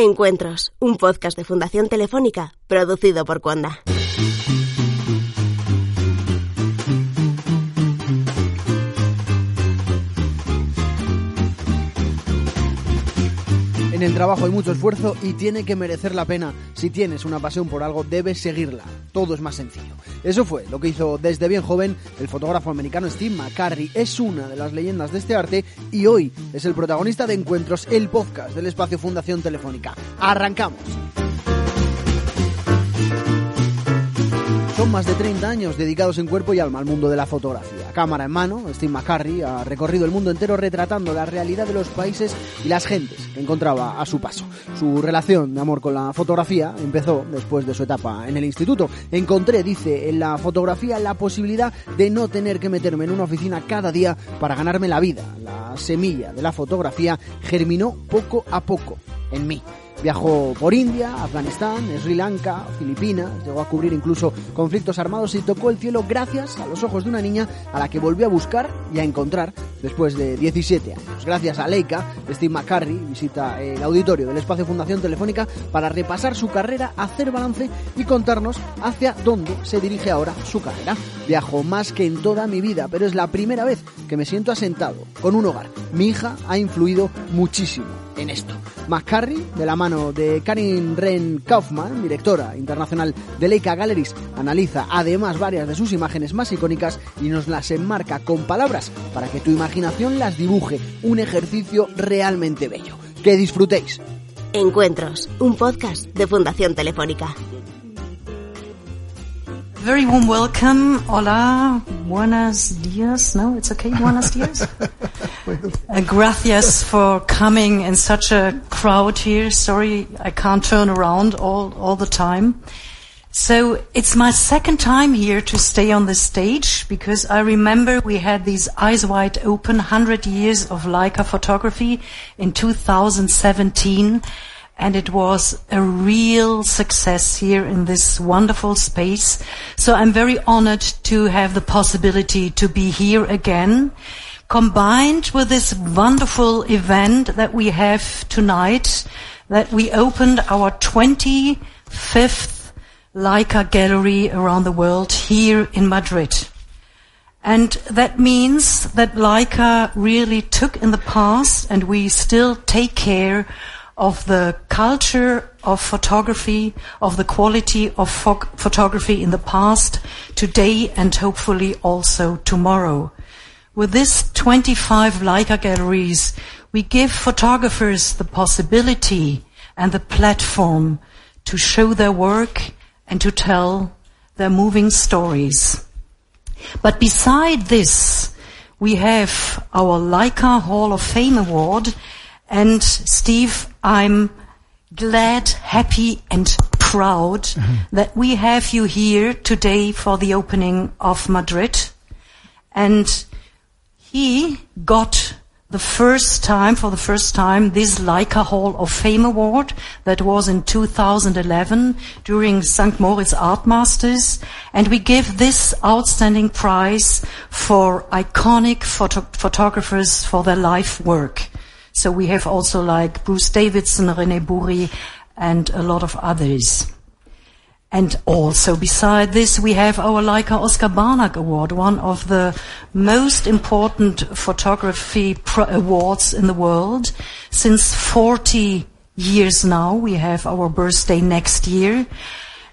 Encuentros, un podcast de Fundación Telefónica, producido por Cuanda. En el trabajo hay mucho esfuerzo y tiene que merecer la pena. Si tienes una pasión por algo, debes seguirla. Todo es más sencillo. Eso fue lo que hizo desde bien joven el fotógrafo americano Steve McCurry. Es una de las leyendas de este arte y hoy es el protagonista de Encuentros, el podcast del espacio Fundación Telefónica. ¡Arrancamos! Son más de 30 años dedicados en cuerpo y alma al mundo de la fotografía. Cámara en mano, Steve McCurry ha recorrido el mundo entero retratando la realidad de los países y las gentes que encontraba a su paso. Su relación de amor con la fotografía empezó después de su etapa en el instituto. Encontré, dice, en la fotografía la posibilidad de no tener que meterme en una oficina cada día para ganarme la vida. La semilla de la fotografía germinó poco a poco en mí. Viajó por India, Afganistán, Sri Lanka, Filipinas, llegó a cubrir incluso conflictos armados y tocó el cielo gracias a los ojos de una niña a la que volvió a buscar y a encontrar después de 17 años. Gracias a Leica, Steve McCurry visita el auditorio del Espacio Fundación Telefónica para repasar su carrera, hacer balance y contarnos hacia dónde se dirige ahora su carrera. Viajo más que en toda mi vida, pero es la primera vez que me siento asentado con un hogar. Mi hija ha influido muchísimo en esto. McCurry, de la mano de Karin Ren Kaufman, directora internacional de Leica Galleries, analiza además varias de sus imágenes más icónicas y nos las enmarca con palabras para que tu imaginación las dibuje. Un ejercicio realmente bello. Que disfrutéis. Encuentros, un podcast de Fundación Telefónica. Very warm welcome. Hola. Buenos dias. No, it's okay. Buenos dias. uh, gracias for coming in such a crowd here. Sorry, I can't turn around all, all the time. So it's my second time here to stay on the stage because I remember we had these eyes wide open 100 years of Leica photography in 2017 and it was a real success here in this wonderful space. So I'm very honored to have the possibility to be here again, combined with this wonderful event that we have tonight, that we opened our 25th Leica gallery around the world here in Madrid. And that means that Leica really took in the past and we still take care of the culture of photography, of the quality of pho- photography in the past, today, and hopefully also tomorrow. With this 25 Leica galleries, we give photographers the possibility and the platform to show their work and to tell their moving stories. But beside this, we have our Leica Hall of Fame Award and Steve, I'm glad, happy and proud mm-hmm. that we have you here today for the opening of Madrid. And he got the first time, for the first time, this Leica Hall of Fame Award that was in 2011 during St. Moritz Art Masters. And we give this outstanding prize for iconic photo- photographers for their life work. So we have also like Bruce Davidson, René Burri, and a lot of others. And also beside this, we have our Leica Oskar Barnack Award, one of the most important photography awards in the world. Since 40 years now, we have our birthday next year.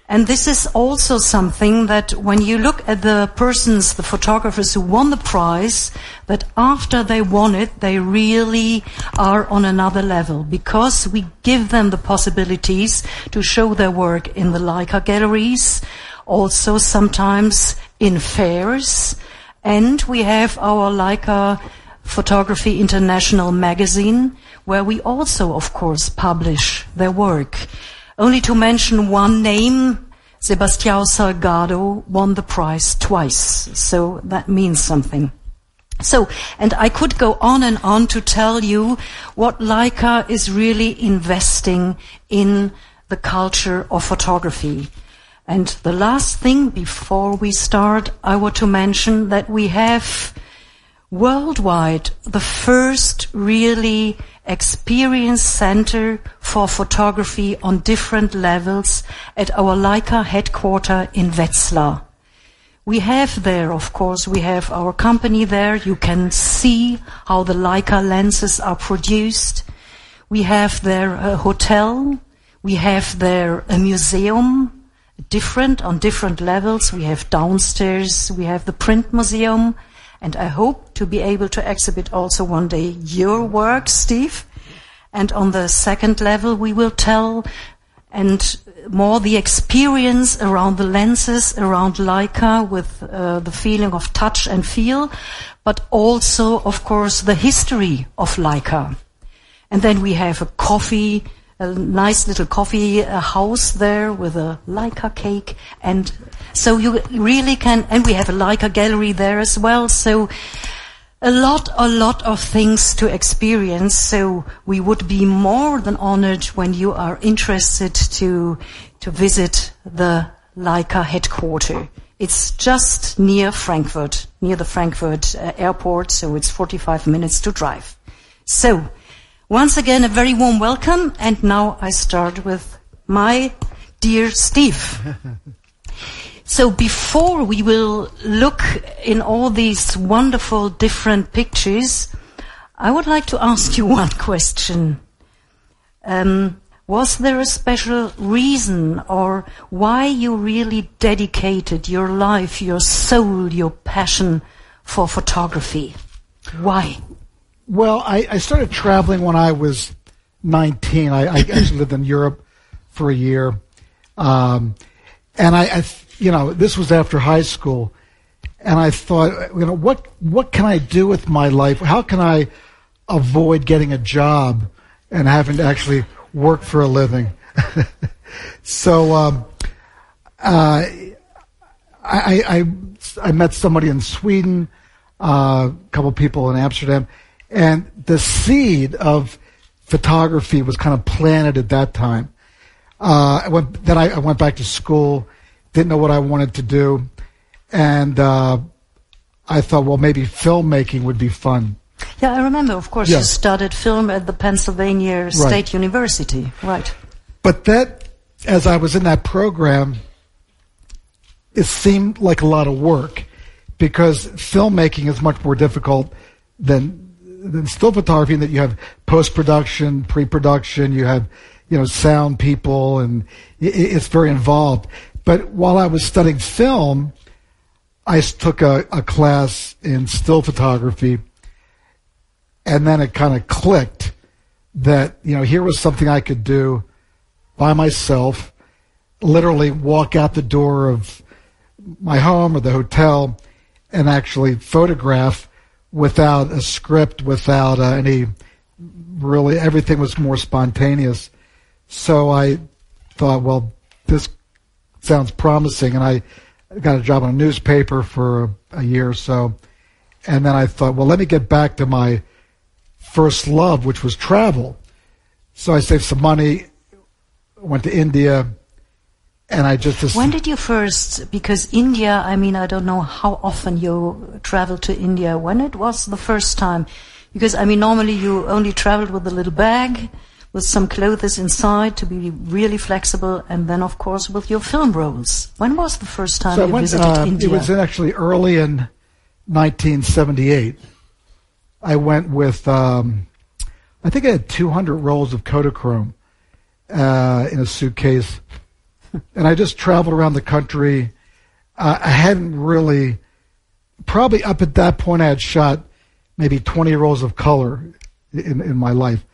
And this is also something that when you look at the persons, the photographers who won the prize, that after they won it, they really are on another level because we give them the possibilities to show their work in the Leica galleries, also sometimes in fairs, and we have our Leica Photography International magazine, where we also, of course, publish their work. Only to mention one name, Sebastião Salgado won the prize twice, so that means something. So, and I could go on and on to tell you what Leica is really investing in the culture of photography. And the last thing before we start, I want to mention that we have worldwide the first really experience center for photography on different levels at our Leica headquarter in Wetzlar. We have there, of course, we have our company there. You can see how the Leica lenses are produced. We have there a hotel. We have there a museum, different on different levels. We have downstairs, we have the print museum, and I hope to be able to exhibit also one day your work, Steve. And on the second level, we will tell and more the experience around the lenses, around Leica with uh, the feeling of touch and feel, but also, of course, the history of Leica. And then we have a coffee, a nice little coffee uh, house there with a Leica cake. And so you really can, and we have a Leica gallery there as well. So a lot, a lot of things to experience. So we would be more than honored when you are interested to, to visit the Leica headquarters. It's just near Frankfurt, near the Frankfurt uh, airport, so it's 45 minutes to drive. So, once again, a very warm welcome, and now I start with my dear Steve. So before we will look in all these wonderful different pictures, I would like to ask you one question. Um, was there a special reason or why you really dedicated your life, your soul, your passion for photography? Why? Well, I, I started traveling when I was 19. I, I actually lived in Europe for a year. Um, and I, I you know, this was after high school, and I thought, you know, what what can I do with my life? How can I avoid getting a job and having to actually work for a living? so um, uh, I, I I met somebody in Sweden, uh, a couple people in Amsterdam, and the seed of photography was kind of planted at that time. Uh, I went, then I, I went back to school didn't know what I wanted to do, and uh, I thought, well, maybe filmmaking would be fun. Yeah, I remember. Of course, you studied film at the Pennsylvania right. State University, right? But that, as I was in that program, it seemed like a lot of work because filmmaking is much more difficult than than still photography in that you have post production, pre production, you have you know sound people, and it's very involved. But while I was studying film, I took a, a class in still photography, and then it kind of clicked that you know here was something I could do by myself, literally walk out the door of my home or the hotel and actually photograph without a script, without uh, any really everything was more spontaneous. So I thought, well, this sounds promising. And I got a job on a newspaper for a, a year or so. And then I thought, well, let me get back to my first love, which was travel. So I saved some money, went to India, and I just. When did you first? Because India, I mean, I don't know how often you traveled to India. When it was the first time? Because I mean, normally you only traveled with a little bag with some clothes inside to be really flexible, and then of course with your film rolls. When was the first time so you went, visited uh, India? It was actually early in 1978. I went with, um, I think I had 200 rolls of Kodachrome uh, in a suitcase, and I just traveled around the country. Uh, I hadn't really, probably up at that point, I had shot maybe 20 rolls of color in, in my life.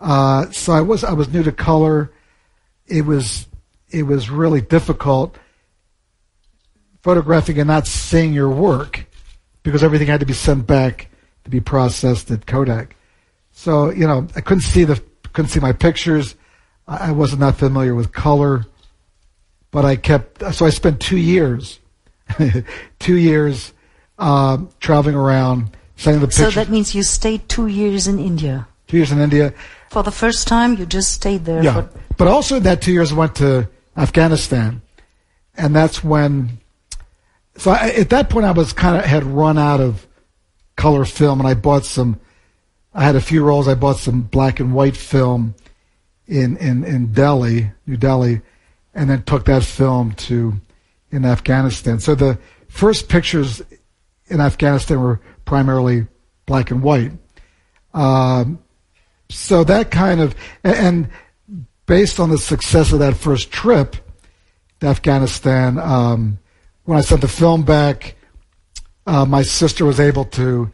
Uh, so I was I was new to color. It was it was really difficult photographing and not seeing your work because everything had to be sent back to be processed at Kodak. So you know I couldn't see the couldn't see my pictures. I I wasn't that familiar with color, but I kept. So I spent two years, two years um, traveling around, sending the pictures. So that means you stayed two years in India. two years in India. For the first time, you just stayed there. Yeah, For, but also in that two years I went to Afghanistan, and that's when. So I, at that point, I was kind of had run out of color film, and I bought some. I had a few rolls. I bought some black and white film in in in Delhi, New Delhi, and then took that film to in Afghanistan. So the first pictures in Afghanistan were primarily black and white. Um, so that kind of and based on the success of that first trip to Afghanistan, um, when I sent the film back, uh, my sister was able to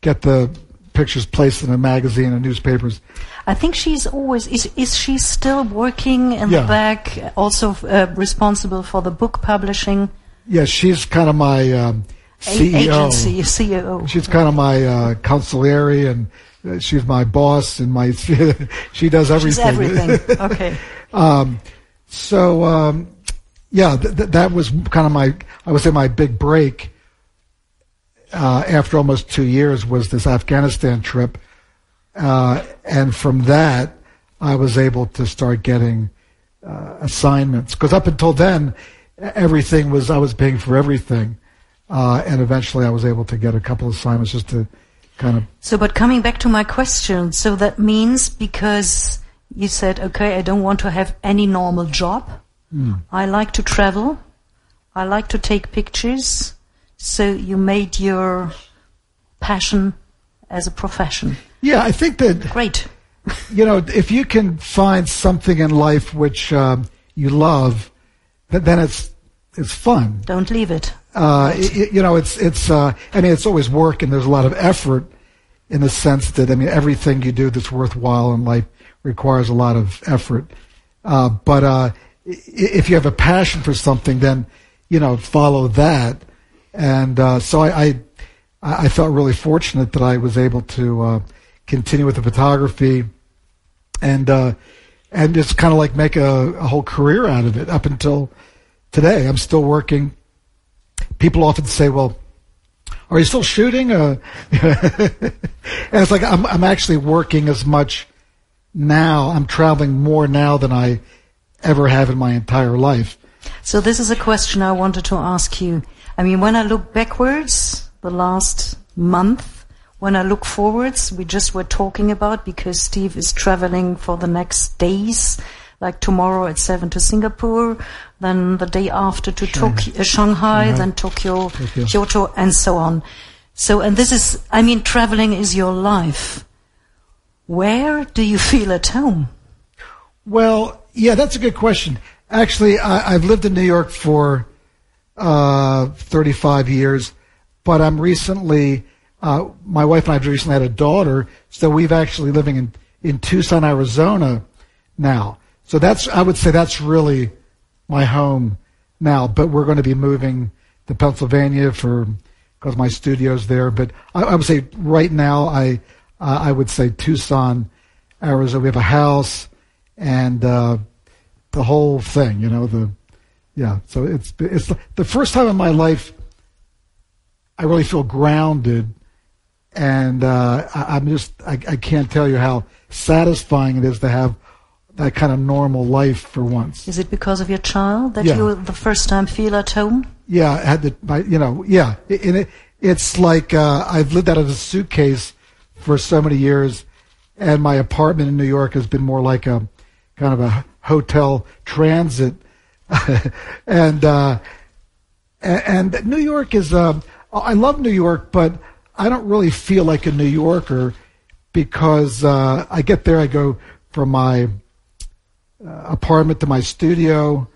get the pictures placed in a magazine and newspapers. I think she's always is. Is she still working in Yeah. the back? Also uh, responsible for the book publishing Yeah, she's kind of my um, CEO. agency, CEO. She's kind of my uh, consigliere, and uh, she's my boss, and my she does She's everything. everything. okay. Um, so um, yeah, th- th- that was kind of my I would say my big break uh, after almost two years was this Afghanistan trip, uh, and from that I was able to start getting uh, assignments because up until then everything was I was paying for everything, uh, and eventually I was able to get a couple of assignments just to kind of So, but coming back to my question, so that means because you said, okay, I don't want to have any normal job. I like to travel. I like to take pictures. So you made your passion as a profession. Yeah I think that Great. you know, if you can find something in life which um, you love, then it's it's fun. Don't leave it. Uh, i- i- you know, it's it's. Uh, I mean, it's always work, and there's a lot of effort in the sense that I mean, everything you do that's worthwhile in life requires a lot of effort. Uh, but uh, if you have a passion for something, then you know, follow that. And uh, so I, I I felt really fortunate that I was able to uh, continue with the photography and uh, and just kind of like make a, a whole career out of it up until today. I'm still working. People often say, "Well, are you still shooting?" Uh, and it's like I'm I'm actually working as much now. I'm traveling more now than I ever have in my entire life. So this is a question I wanted to ask you. I mean, when I look backwards, the last month, when I look forwards, we just were talking about because Steve is traveling for the next days, like tomorrow at seven to Singapore, then the day after to Tokyo, uh, Shanghai, then Tokyo, Tokyo. Kyoto, and so on. So, and this is, I mean, traveling is your life. Where do you feel at home? Well, yeah, that's a good question. Actually, I, I've lived in New York for uh, 35 years, but I'm recently, uh, my wife and I recently had a daughter, so we've actually living in, in Tucson, Arizona now. So that's, I would say that's really my home now, but we're going to be moving to Pennsylvania for, because my studio's there. But I, I would say right now, I, uh, I would say Tucson, Arizona. We have a house and, uh, the whole thing, you know, the, yeah. So it's, it's the first time in my life I really feel grounded and, uh, I, I'm just, I, I can't tell you how satisfying it is to have that kind of normal life for once. Is it because of your child that Yeah. you the first time feel at home? Yeah, I had to, my, you know, yeah. And it, it's like uh, I've lived out of a suitcase for so many years, and my apartment in New York has been more like a kind of a hotel transit. and uh, and New York is, um, I love New York, but I don't really feel like a New Yorker because uh, I get there, I go from my uh, apartment to my studio,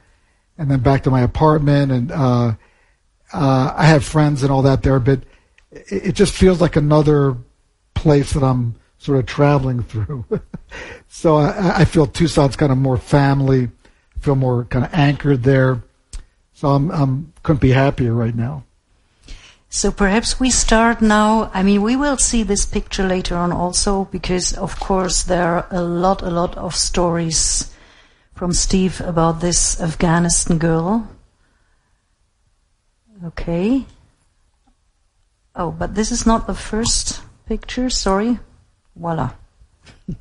and then back to my apartment, and uh, uh, I have friends and all that there, but it, it just feels like another place that I'm sort of traveling through. so I, I feel Tucson's kind of more family, I feel more kind of anchored there. So I'm, I'm couldn't be happier right now. So perhaps we start now. I mean, we will see this picture later on also because, of course, there are a lot, a lot of stories from Steve about this Afghanistan girl. Okay. Oh, but this is not the first picture, sorry. Voila.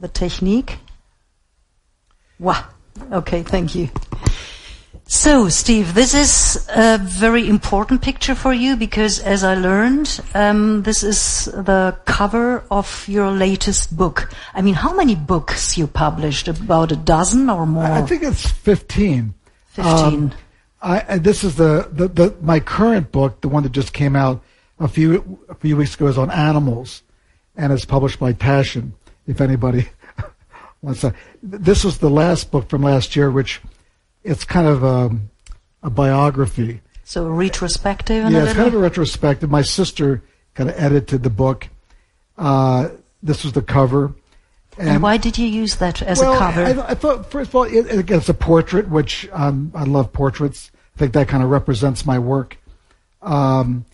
the technique. Wow. Okay, thank you. So, Steve, this is a very important picture for you because, as I learned, um, this is the cover of your latest book. I mean, how many books you published? About a dozen or more? I think it's 15. 15. Um, I, this is the, the, the, my current book, the one that just came out a few a few weeks ago, is on animals, and it's published by Taschen. If anybody wants to, this was the last book from last year, which it's kind of a, a biography. So a retrospective. yeah, it's kind of a retrospective. My sister kind of edited the book. Uh, this was the cover. And, and, why did you use that as well, a cover? I, I, thought, first of all, it, it, it's a portrait, which um, I love portraits. I think that kind of represents my work. Um,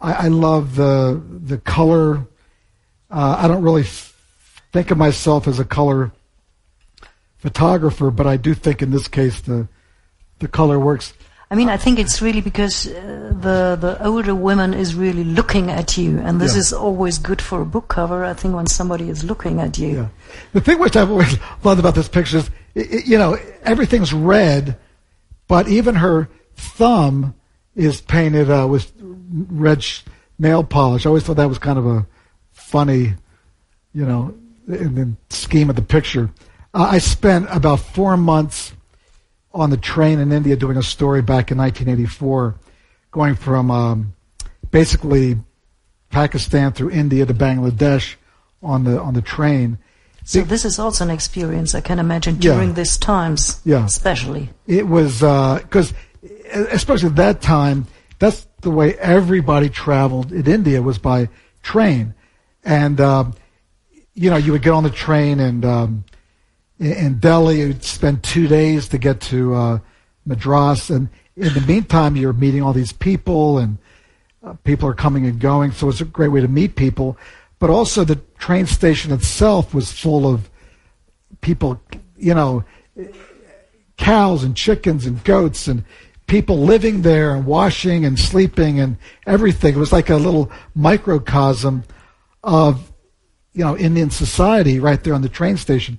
I, I, love the the color. Uh, I don't really f- think of myself as a color photographer, but I do think in this case the the color works. I mean, I think it's really because uh, the the older woman is really looking at you, and this yeah. is always good for a book cover. I think when somebody is looking at you. Yeah. The thing which I've always loved about this picture is, it, you know, everything's red, but even her thumb is painted uh, with red sh- nail polish. I always thought that was kind of a funny, you know, in the scheme of the picture. Uh, I spent about four months on the train in India doing a story back in 1984, going from um, basically Pakistan through India to Bangladesh on the on the train. So this is also an experience I can imagine during yeah. these times, yeah. especially. It was because, uh, especially at that time, that's the way everybody traveled in India was by train, and um, you know you would get on the train and um, in Delhi. You'd spend two days to get to uh, Madras, and in the meantime, you're meeting all these people, and uh, people are coming and going. So it's a great way to meet people. But also, the train station itself was full of people, you know, cows and chickens and goats and people living there and washing and sleeping and everything. It was like a little microcosm of, you know, Indian society right there on the train station.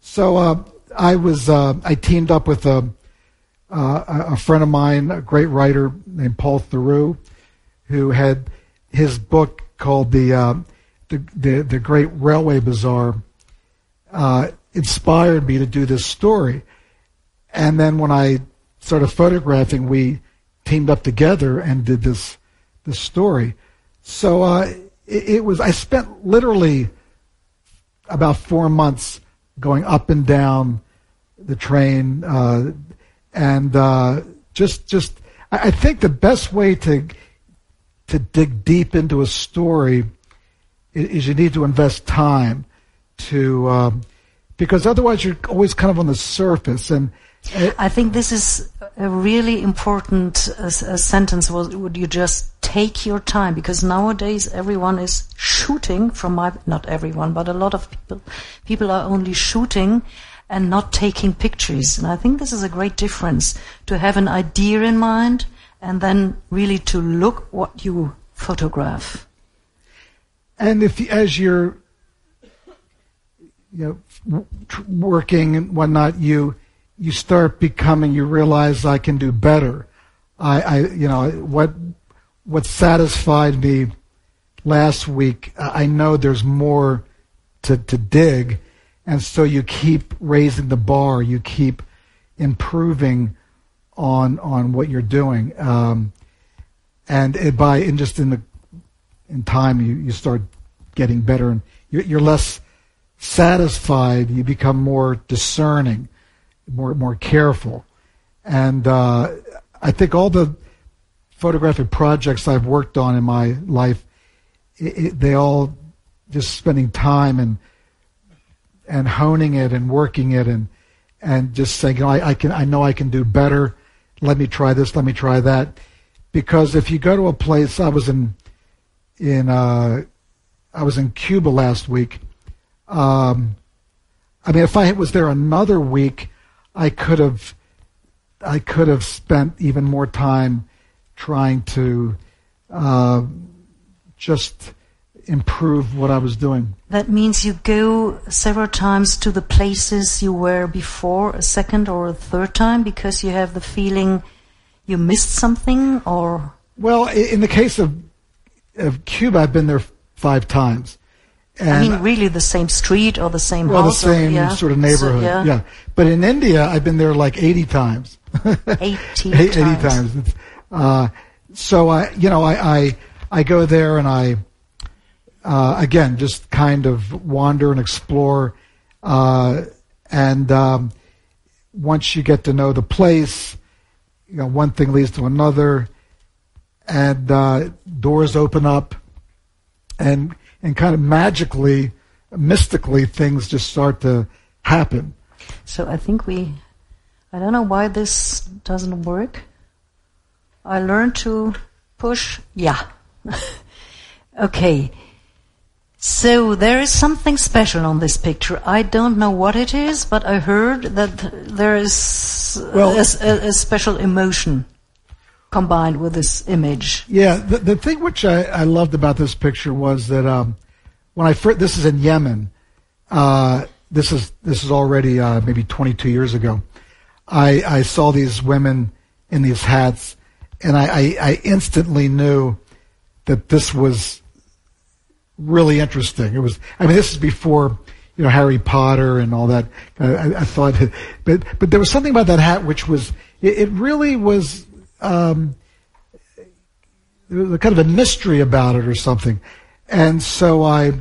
So uh, I was uh, I teamed up with a, uh, a friend of mine, a great writer named Paul Theroux, who had his book called the uh, the, the, the Great Railway Bazaar. Uh, inspired me to do this story, and then when I started photographing, we teamed up together and did this this story. So uh, it, it was I spent literally about four months going up and down the train, uh, and uh, just just I, think the best way to to dig deep into a story is, is you need to invest time to um, because otherwise you're always kind of on the surface and. I think this is a really important uh, sentence. Would you just take your time? Because nowadays everyone is shooting. From my not everyone, but a lot of people people are only shooting and not taking pictures. And I think this is a great difference to have an idea in mind and then really to look what you photograph. And if as you're you know working and whatnot, you you start becoming, you realize I can do better. I, I you know, what what satisfied me last week, I know there's more to, to dig, and so you keep raising the bar, you keep improving on on what you're doing, um, and it, by in just in the in time you, you start getting better, and you're, you're less satisfied. You become more discerning more more careful. And uh, I think all the photographic projects I've worked on in my life, it, it, they all just spending time and and honing it and working it and and just saying, you know, I, I can I know I can do better. Let me try this. Let me try that. Because if you go to a place, I was in in uh, I was in Cuba last week. Um, I mean, if I was there another week, I could have, I could have spent even more time trying to uh, just improve what I was doing. That means you go several times to the places you were before, a second or a third time, because you have the feeling you missed something, or Well, in the case of of Cuba, I've been there five times. And I mean, really the same street or the same well, the house, or- yeah. sort of So, neighborhood. yeah, yeah. But in India, I've been there like 80 times. 80 Eight- 80 times. times. Uh, so I, you know, I, I, I go there and I, uh, again, just kind of wander and explore. Uh, and, um, once you get to know the place, you know, one thing leads to another and, uh, doors open up and, and kind of magically, mystically, things just start to happen. So I think we, I don't know why this doesn't work. I learned to push, yeah. okay. So there is something special on this picture. I don't know what it is, but I heard that there is Well- a, a- a special emotion combined with this image. Yeah, the, the thing which I, I loved about this picture was that um, when I first, this is in Yemen. Uh, this is this is already uh, maybe 22 years ago. I, I saw these women in these hats, and I, I, I instantly knew that this was really interesting. It was. I mean, this is before you know Harry Potter and all that. I, I, thought, but but there was something about that hat which was. It, it really was. Um, there was a kind of a mystery about it or something. And so I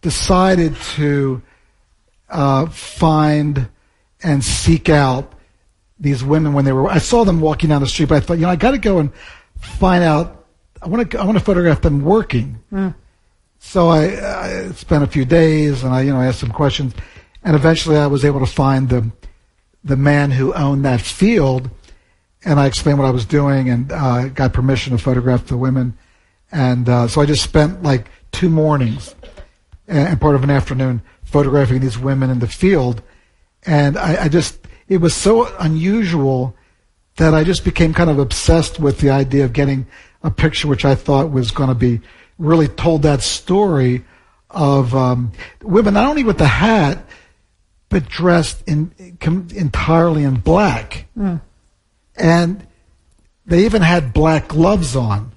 decided to uh, find and seek out these women when they were. I saw them walking down the street, but I thought, you know, I got to go and find out. I want to. I want to photograph them working. So I, I spent a few days, and I, you know, asked some questions, and eventually I was able to find the the man who owned that field, and I explained what I was doing, and uh, got permission to photograph the women, and uh, so I just spent like two mornings and, part of an afternoon photographing these women in the field, and I, I just it was so unusual that I just became kind of obsessed with the idea of getting a picture which I thought was going to be really told that story of um, women not only with the hat but dressed in com- entirely in black, and they even had black gloves on.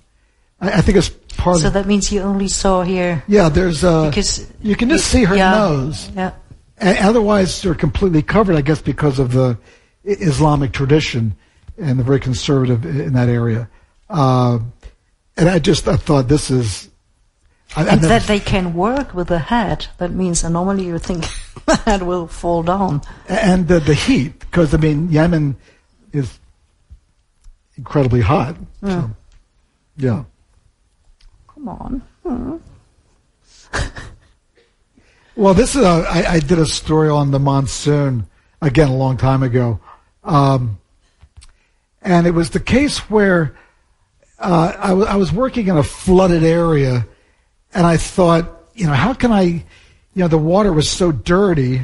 I, I think it's part So of that means you only saw here yeah. There's a because you can just see her yeah, nose. Yeah. And otherwise, they're completely covered, I guess, because of the Islamic tradition and they're very conservative in that area. Uh, and I just I thought this is. I, And that they can work with the hat, that means uh, normally you think the hat will fall down. and the, the heat, because I mean, Yemen is incredibly hot. So, yeah. Come on. Well, this is a, I, I did a story on the monsoon again a long time ago, um, and it was the case where uh, I, w- I was working in a flooded area, and I thought, you know, how can I, you know, the water was so dirty,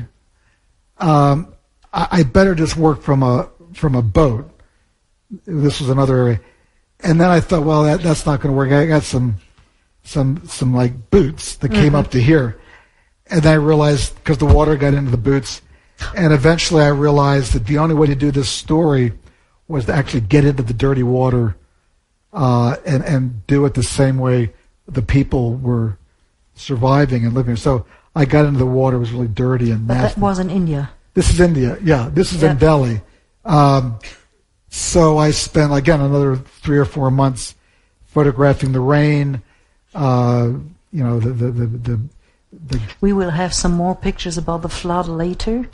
um, I, I better just work from a from a boat. This was another area, and then I thought, well, that, that's not going to work. I got some some some like boots that came up to here, and then I realized because the water got into the boots, and eventually I realized that the only way to do this story was to actually get into the dirty water, uh, and and do it the same way the people were surviving and living. So I got into the water; it was really dirty and But that was in India. This is India. Yeah, this is Yeah. in Delhi. Um, so I spent again another three or four months photographing the rain. Uh, you know the the the, the, We will have some more pictures about the flood later.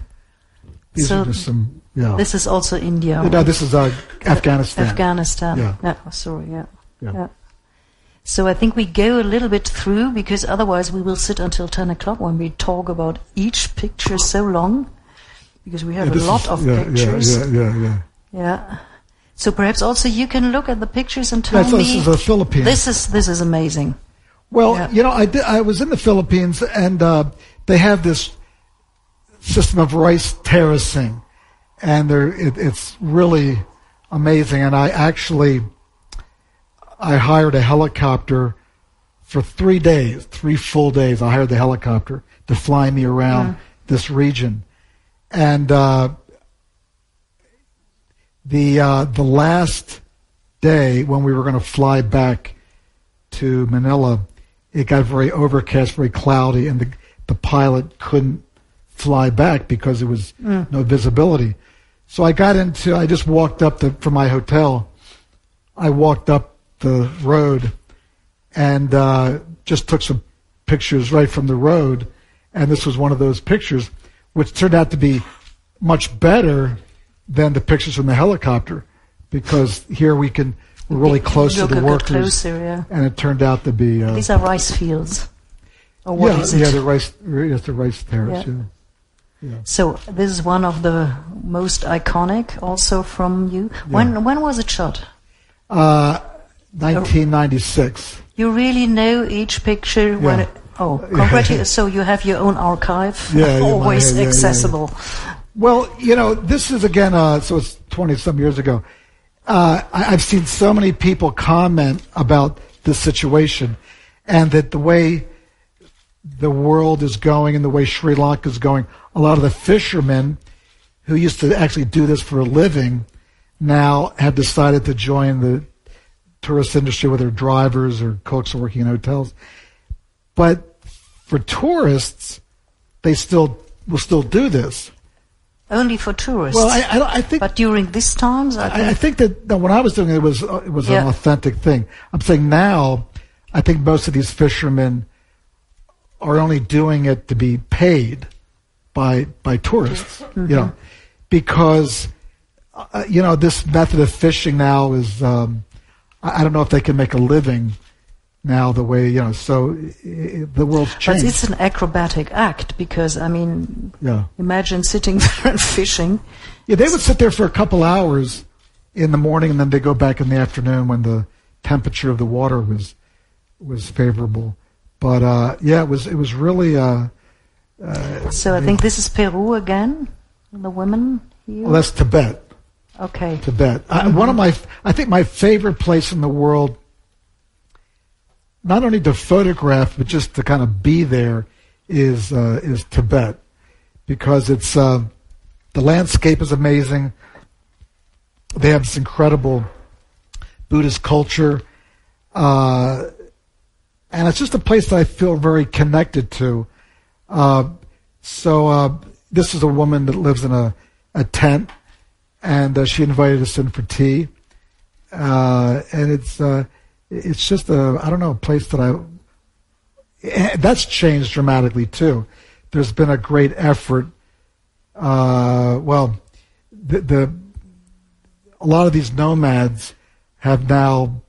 these So are just some yeah. This is also India. no, this is uh, Afghanistan. Afghanistan. Yeah. oh, sorry, yeah. Yeah. yeah. So I think we go a little bit through because otherwise we will sit until 10 o'clock when we talk about each picture so long because we have Yeah, a lot is- of yeah, pictures. Yeah, yeah, yeah. Yeah. So perhaps also you can look at the pictures and tell me. this is the Philippines. This is this is amazing. Well, Yeah. you know, I did, I was in the Philippines and uh, they have this system of rice terracing, and it, it's really amazing. And I actually I hired a helicopter for three days, three full days. I hired the helicopter to fly me around yeah. this region, and uh, the uh, the last day when we were going to fly back to Manila, it got very overcast, very cloudy, and the the pilot couldn't fly back because there was mm. no visibility. So I got into. I just walked up the, from my hotel. I walked up the road and uh, just took some pictures right from the road. And this was one of those pictures, which turned out to be much better than the pictures from the helicopter, because here we can we're really close to the workers, closer, yeah. and it turned out to be uh, these are rice fields. Or what yeah, is it? Yeah, the rice, yes, the rice terrace. Yeah. yeah. So this is one of the most iconic, also from you. When when was it shot? Uh, 1996. You really know each picture when it, oh, congratulations. so you have your own archive, yeah, always accessible. Well, you know, this is again, uh, so it's 20 some years ago. Uh, I, I've seen so many people comment about this situation and that the way the world is going and the way Sri Lanka is going, a lot of the fishermen who used to actually do this for a living now have decided to join the tourist industry, whether drivers or cooks or working in hotels. But for tourists, they still will still do this. Only for tourists. Well, I, I, I think. But during these times, I think, I, think that no, when I was doing it, it was uh, it was yeah. an authentic thing. I'm saying now, I think most of these fishermen are only doing it to be paid by by tourists. Mm-hmm. You know, because uh, you know this method of fishing now is um, I, I don't know if they can make a living now the way you know so it, the world's changed but it's an acrobatic act because i mean yeah. imagine sitting there and fishing yeah they would sit there for a couple hours in the morning and then they go back in the afternoon when the temperature of the water was was favorable but uh, yeah it was it was really uh, uh, so i think this is peru again the women here well that's tibet Okay. Tibet. Mm-hmm. I, one of my, I think my favorite place in the world, not only to photograph but just to kind of be there, is uh, is Tibet, because it's uh, the landscape is amazing. They have this incredible Buddhist culture, uh, and it's just a place that I feel very connected to. Uh, so uh, this is a woman that lives in a, a tent and uh, she invited us in for tea. And it's it's just a I don't know a place that I eh, that's changed dramatically too. There's been a great effort. Uh, well, the, the a lot of these nomads have now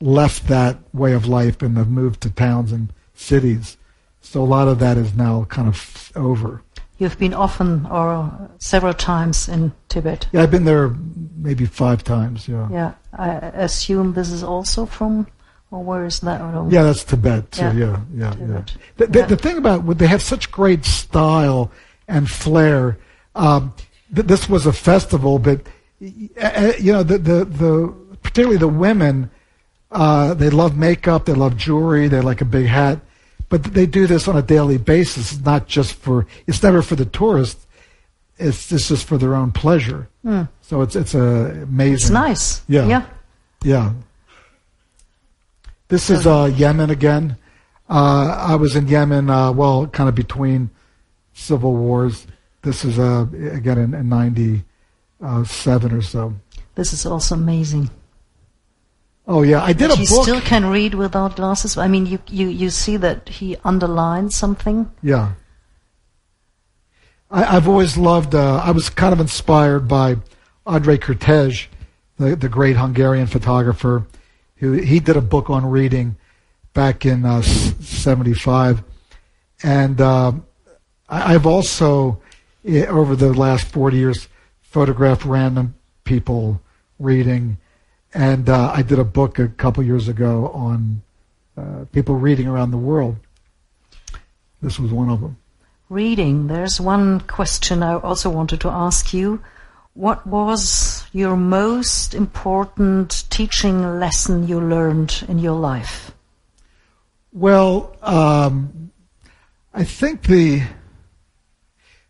left that way of life and have moved to towns and cities. So a lot of that is now kind of over. You've been often or several times in Tibet. Yeah, I've been there maybe five times. Yeah. Yeah, I assume this is also from, or where is that? Yeah, that's Tibet. Too. Yeah, yeah, yeah. Tibet. yeah. The, the, yeah. the, thing about they have such great style and flair. Um, th- this was a festival, but uh, you know the the, the particularly the women. Uh, they love makeup. They love jewelry. They like a big hat but they do this on a daily basis. Not just for. It's never for the tourists. It's, it's just for their own pleasure. Mm. So it's it's a amazing. It's nice. Yeah. Yeah. Yeah. This is uh, Yemen again. Uh, I was in Yemen, uh, well, kind of between civil wars. This is uh, again in, in '97 or so. This is also amazing. Oh yeah, I did but a he book. still can read without glasses. I mean, you you you see that he underlined something. Yeah. I, have always loved. Uh, I was kind of inspired by Andre Kertész, the the great Hungarian photographer, who he did a book on reading back in uh, '75, and uh, I, I've also over the last 40 years photographed random people reading and uh, I did a book a couple years ago on uh, people reading around the world. This was one of them. reading, there's one question I also wanted to ask you. What was your most important teaching lesson you learned in your life? Well, um, I think the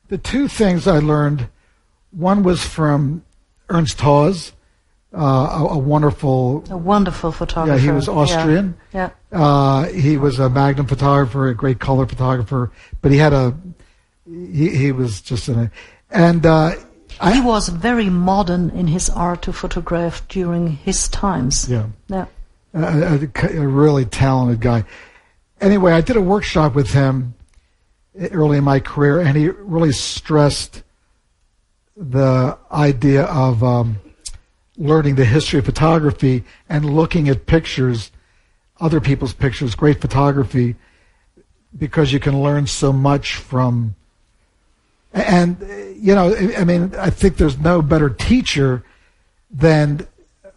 the two things I learned. One was from Ernst Haas, uh, a, a, wonderful, a wonderful photographer. Yeah, he was Austrian. Yeah. yeah. Uh, he was a Magnum photographer, a great color photographer, but he had a he, he was just in a and uh, I, he was very modern in his art to photograph during his times. Yeah. Yeah. A, a, a really talented guy. Anyway, I did a workshop with him early in my career, and he really stressed the idea of um, learning the history of photography and looking at pictures, other people's pictures, great photography, because you can learn so much from. And you know, I mean, I think there's no better teacher than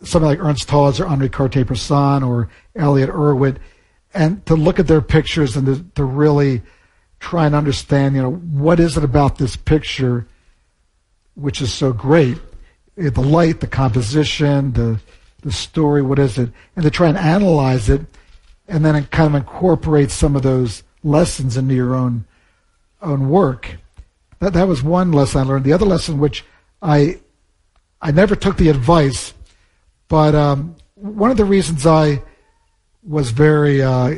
somebody like Ernst Haas or Henri Cartier-Bresson or Elliott Erwitt, and to look at their pictures and to, to really try and understand, you know, what is it about this picture which is so great? Eh, the light, the composition, the the story, what is it? And to try and analyze it and then kind of incorporate some of those lessons into your own own work. That that was one lesson I learned. The other lesson which I I never took the advice, but um, one of the reasons I was very uh,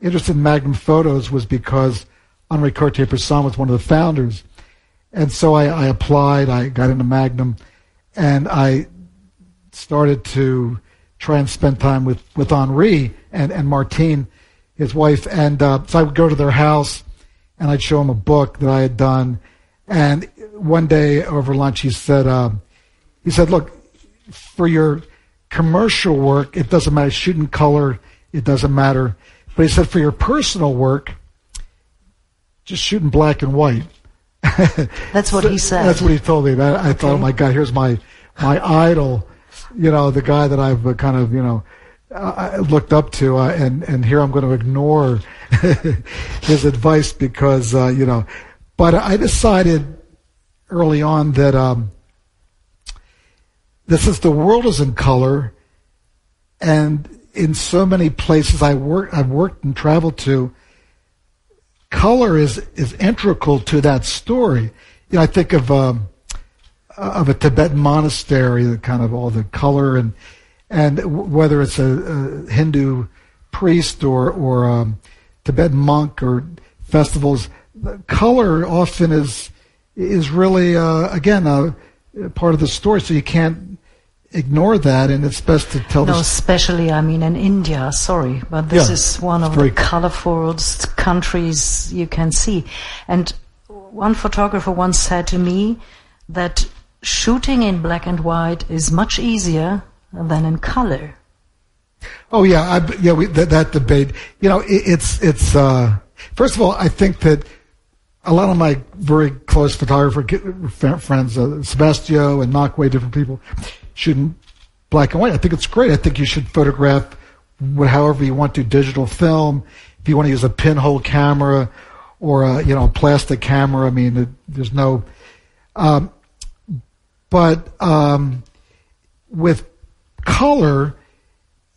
interested in Magnum Photos was because Henri Cartier-Bresson was one of the founders. And so I, I, applied, I got into Magnum, and I started to try and spend time with, with Henri and, and Martine, his wife. And uh, so I would go to their house, and I'd show him a book that I had done. And one day over lunch, he said, uh, he said, look, for your commercial work, it doesn't matter, shooting color, it doesn't matter but he said, for your personal work, just shoot in black and white. That's what he said. That's what he told me. I, I okay. thought, oh my God, here's my my idol, you know, the guy that I've uh, kind of, you know, uh, looked up to, uh, and and here I'm going to ignore his advice because, uh, you know, but I decided early on that um, this is the world is in color, and in so many places I work, I've worked and traveled to, color is is integral to that story. You know, I think of um, of a Tibetan monastery, the kind of all the color and and whether it's a, a Hindu priest or or um, Tibetan monk or festivals, color often is is really uh, again a, a part of the story. So you can't ignore that, and it's best to tell. No, especially I mean in India. Sorry, but this yeah, is one of the colorful countries you can see. And one photographer once said to me that shooting in black and white is much easier than in color. Oh yeah, I, yeah. We, that, that, debate. You know, it, it's it's. Uh, first of all, I think that a lot of my very close photographer friends, uh, Sebastião and Nachtwey, different people, shooting black and white. I think it's great. I think you should photograph however you want to, digital film. If you want to use a pinhole camera or a you know a plastic camera, I mean, there's no. Um, but um, with color,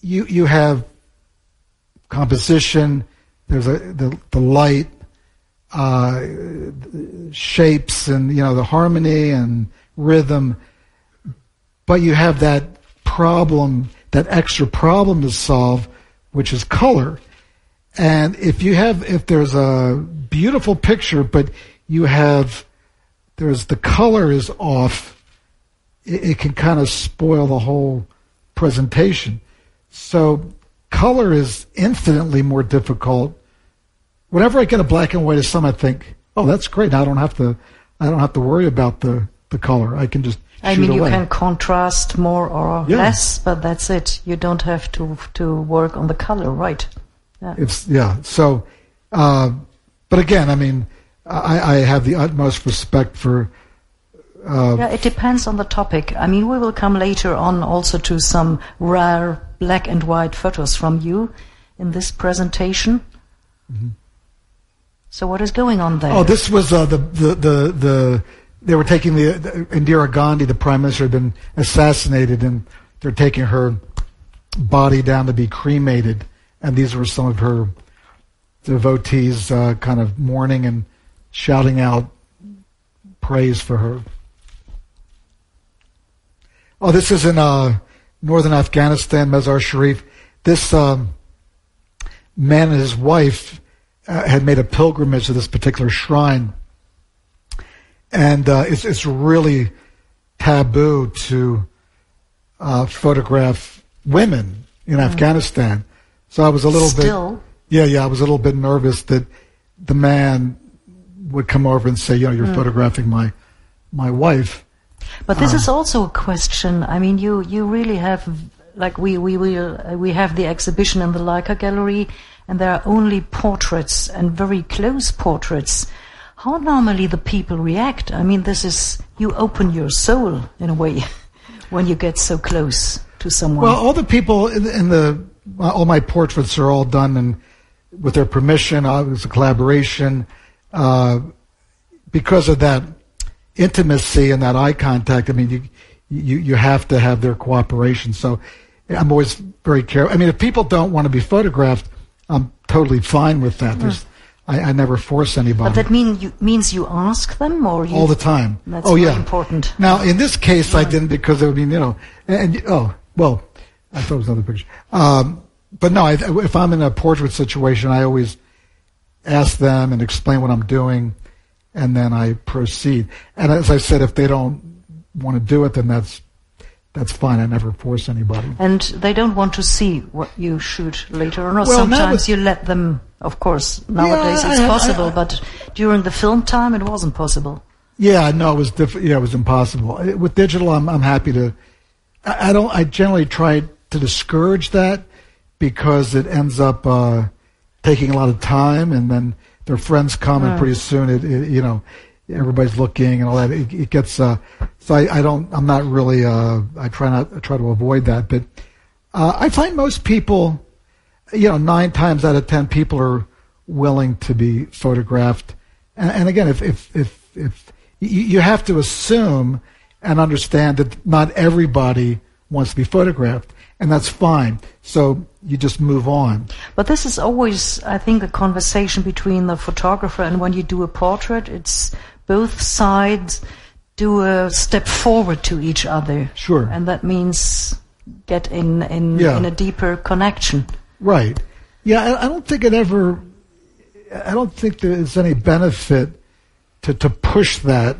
you you have composition. There's a the the light, uh, shapes, and you know the harmony and rhythm but you have that problem, that extra problem to solve, which is color. And if you have, if there's a beautiful picture, but you have, there's the color is off, it, it can kind of spoil the whole presentation. So color is infinitely more difficult. Whenever I get a black and white of some, I think, oh, that's great. I don't have to, I don't have to worry about the, the color. I can just I mean, you away. can contrast more or yeah. less, but that's it. You don't have to to work on the color, right? Yeah. It's yeah. So, uh, but again, I mean, I, I have the utmost respect for. Uh, yeah, it depends on the topic. I mean, we will come later on also to some rare black and white photos from you in this presentation. Mm-hmm. So what is going on there? Oh, this was uh, the, the the the they were taking the, the Indira Gandhi, the prime minister, had been assassinated, and they're taking her body down to be cremated, and these were some of her devotees, uh, kind of mourning and shouting out praise for her. Oh, this is in uh, northern Afghanistan, Mazar Sharif. This um, man and his wife uh, had made a pilgrimage to this particular shrine, and uh, it's it's really taboo to uh, photograph women in Afghanistan. So I was a little Still? bit yeah yeah I was a little bit nervous that the man would come over and say you know you're photographing my my wife. But this is also a question. I mean, you you really have like we we we uh, we have the exhibition in the Leica Gallery, and there are only portraits and very close portraits. How normally the people react? I mean, this is you open your soul in a way when you get so close to someone. Well, all the people in the, in the all my portraits are all done and with their permission. Uh, it was a collaboration. Uh, because of that intimacy and that eye contact, I mean, you you you have to have their cooperation. So I'm always very careful. I mean, if people don't want to be photographed, I'm totally fine with that. There's, I, I never force anybody but that mean you, means you ask them, or you all the time. That's oh yeah, important. Now in this case, I didn't because it would be you know, and, and oh well, I thought it was another picture. Um, but no, I, if I'm in a portrait situation, I always ask them and explain what I'm doing, and then I proceed. And as I said, if they don't want to do it, then that's that's fine. I never force anybody. And they don't want to see what you shoot later on. Or Well, sometimes you let them. Of course, nowadays Yeah, it's I- I- possible, I- but during the film time, it wasn't possible. Yeah, no, it was diff- yeah, it was impossible. With digital, I'm I'm happy to. I, I don't. I generally try to discourage that because it ends up uh, taking a lot of time, and then their friends come, and pretty soon it, it you know everybody's looking and all that. It, it gets. Uh, so I, I don't. I'm not really. Uh, I try not. I try to avoid that, but uh, I find most people, you know, nine times out of ten, people are willing to be photographed. And, and again, if if if, if you, you have to assume and understand that not everybody wants to be photographed, and that's fine. So you just move on. But this is always, I think, a conversation between the photographer and when you do a portrait, it's both sides do a step forward to each other. Sure. And that means get in in, Yeah. in a deeper connection. Right. Yeah, I, don't think it ever. I don't think there's any benefit to to push that,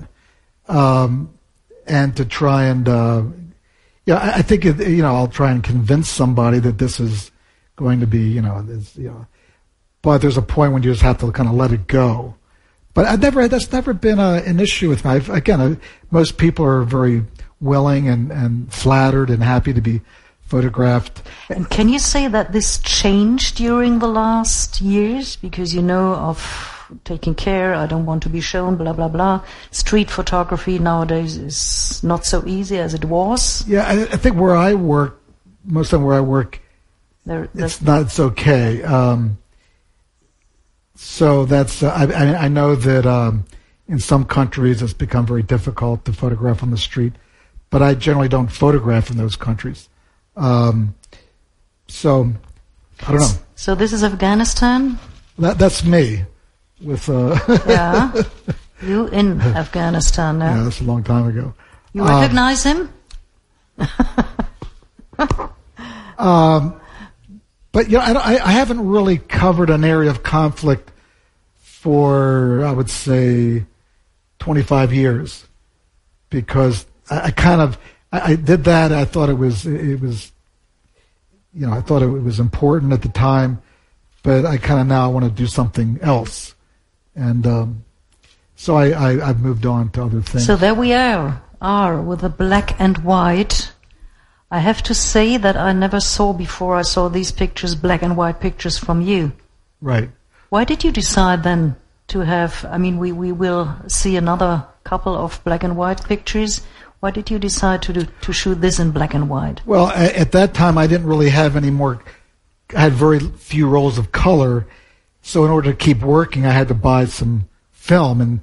um, and to try and. Uh, yeah, I, I think it, you know I'll try and convince somebody that this is going to be you know you know, but there's a point when you just have to kind of let it go. But I've never that's never been a, an issue with me. I've, again, I, most people are very willing and, and flattered and happy to be photographed. And can you say that this changed during the last years? Because you know of taking care, I don't want to be shown, blah, blah, blah. Street photography nowadays is not so easy as it was. Yeah, I, I think where I work, most of where I work, There, it's not. It's okay. Um, so that's. Uh, I, I, I know that um, in some countries it's become very difficult to photograph on the street, but I generally don't photograph in those countries. Um, so I don't know. so this is Afghanistan? That that's me. With uh, Yeah. you in Afghanistan now. yeah, that's a long time ago. You Um, recognize him? But you know, I, I haven't really covered an area of conflict for I would say 25 years because I, I kind of I, I did that. I thought it was it was you know I thought it was important at the time, but I kind of now want to do something else, and um, so I, I I've moved on to other things. So there we are, are with the black and white. I have to say that I never saw before I saw these pictures, black and white pictures from you. right. Why did you decide then to have, I mean, we, we will see another couple of black and white pictures. Why did you decide to do, to shoot this in black and white? Well, at that time, I didn't really have any more. I had very few rolls of color, So in order to keep working, I had to buy some film, and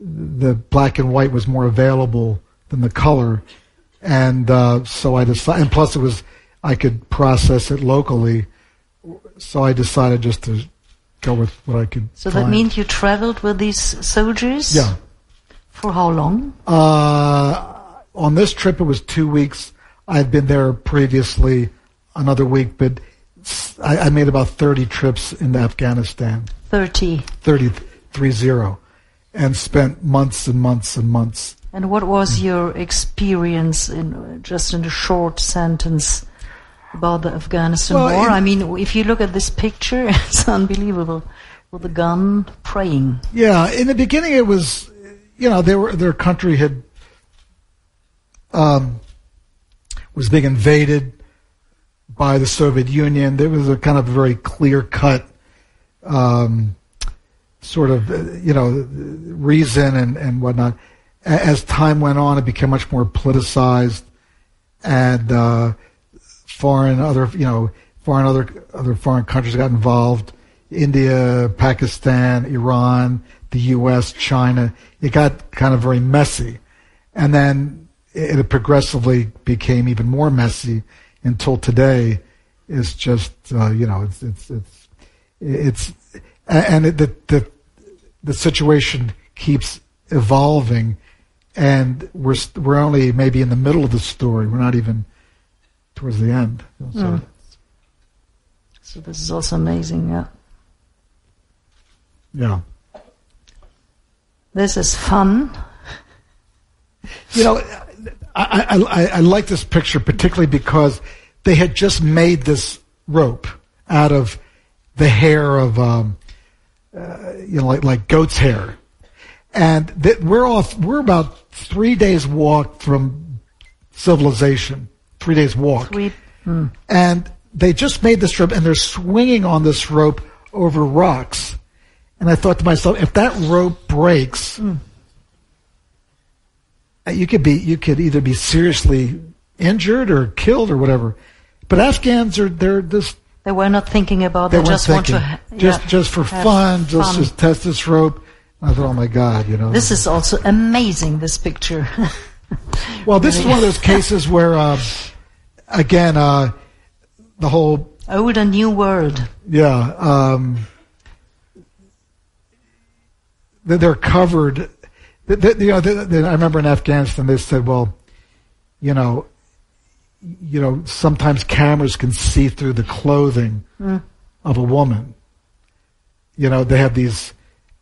the black and white was more available than the color, and uh, so I decided. And plus, it was I could process it locally, so I decided just to go with what I could. So find. that means you traveled with these soldiers? Yeah. For how long? Uh, on this trip, it was two weeks. I had been there previously another week, but I, I made about 30 trips into Afghanistan. 30. 30, three zero, and spent months and months and months. And what was your experience in just in a short sentence about the Afghanistan Well, war? I mean, if you look at this picture, it's unbelievable. With a gun, praying. Yeah, in the beginning, it was, you know, they were, their country had um, was being invaded by the Soviet Union. There was a kind of very clear cut um, sort of, uh, you know, reason and, and whatnot. As time went on, it became much more politicized, and uh, foreign other, you know, foreign other other foreign countries got involved. India, Pakistan, Iran, the U.S., China. It got kind of very messy, and then it, it progressively became even more messy until today. It's just uh, you know it's it's it's it's and it, the the the situation keeps evolving, and we're we're only maybe in the middle of the story. We're not even towards the end. So, Mm. So this is also amazing, yeah. Yeah. This is fun. You know, I, I, I, I like this picture particularly because they had just made this rope out of the hair of, um, uh, you know, like, like goat's hair. And that we're off, we're about three days walk from civilization. Three days walk. Sweet. and they just made this rope and they're swinging on this rope over rocks. And I thought to myself, if that rope breaks, uh, you could be, you could either be seriously injured or killed or whatever. But Afghans are, they're just, They were not thinking about they they weren't just want to ha- just, yeah, just for have fun, just, fun. just test this rope. I thought, oh my God, you know. This is also amazing, this picture. well, this is one of those cases where, uh, again, uh, the whole Old and new world. Yeah, um, they're covered. You know, I remember in Afghanistan they said, "Well, you know, you know, sometimes cameras can see through the clothing of a woman. You know, they have these,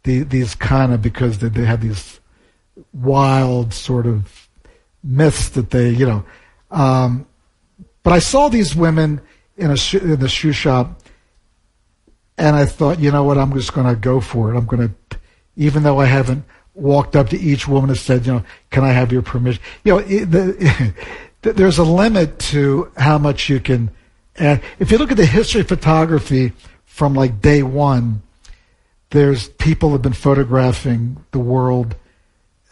the, these kind of because they, they have these wild sort of myths that they, you know." Um, but I saw these women in a sho- in the shoe shop, and I thought, you know what, I'm just going to go for it. I'm going to, even though I haven't walked up to each woman and said, you know, can I have your permission? You know, it, the, there's a limit to how much you can add. If you look at the history of photography from like day one, there's people have been photographing the world,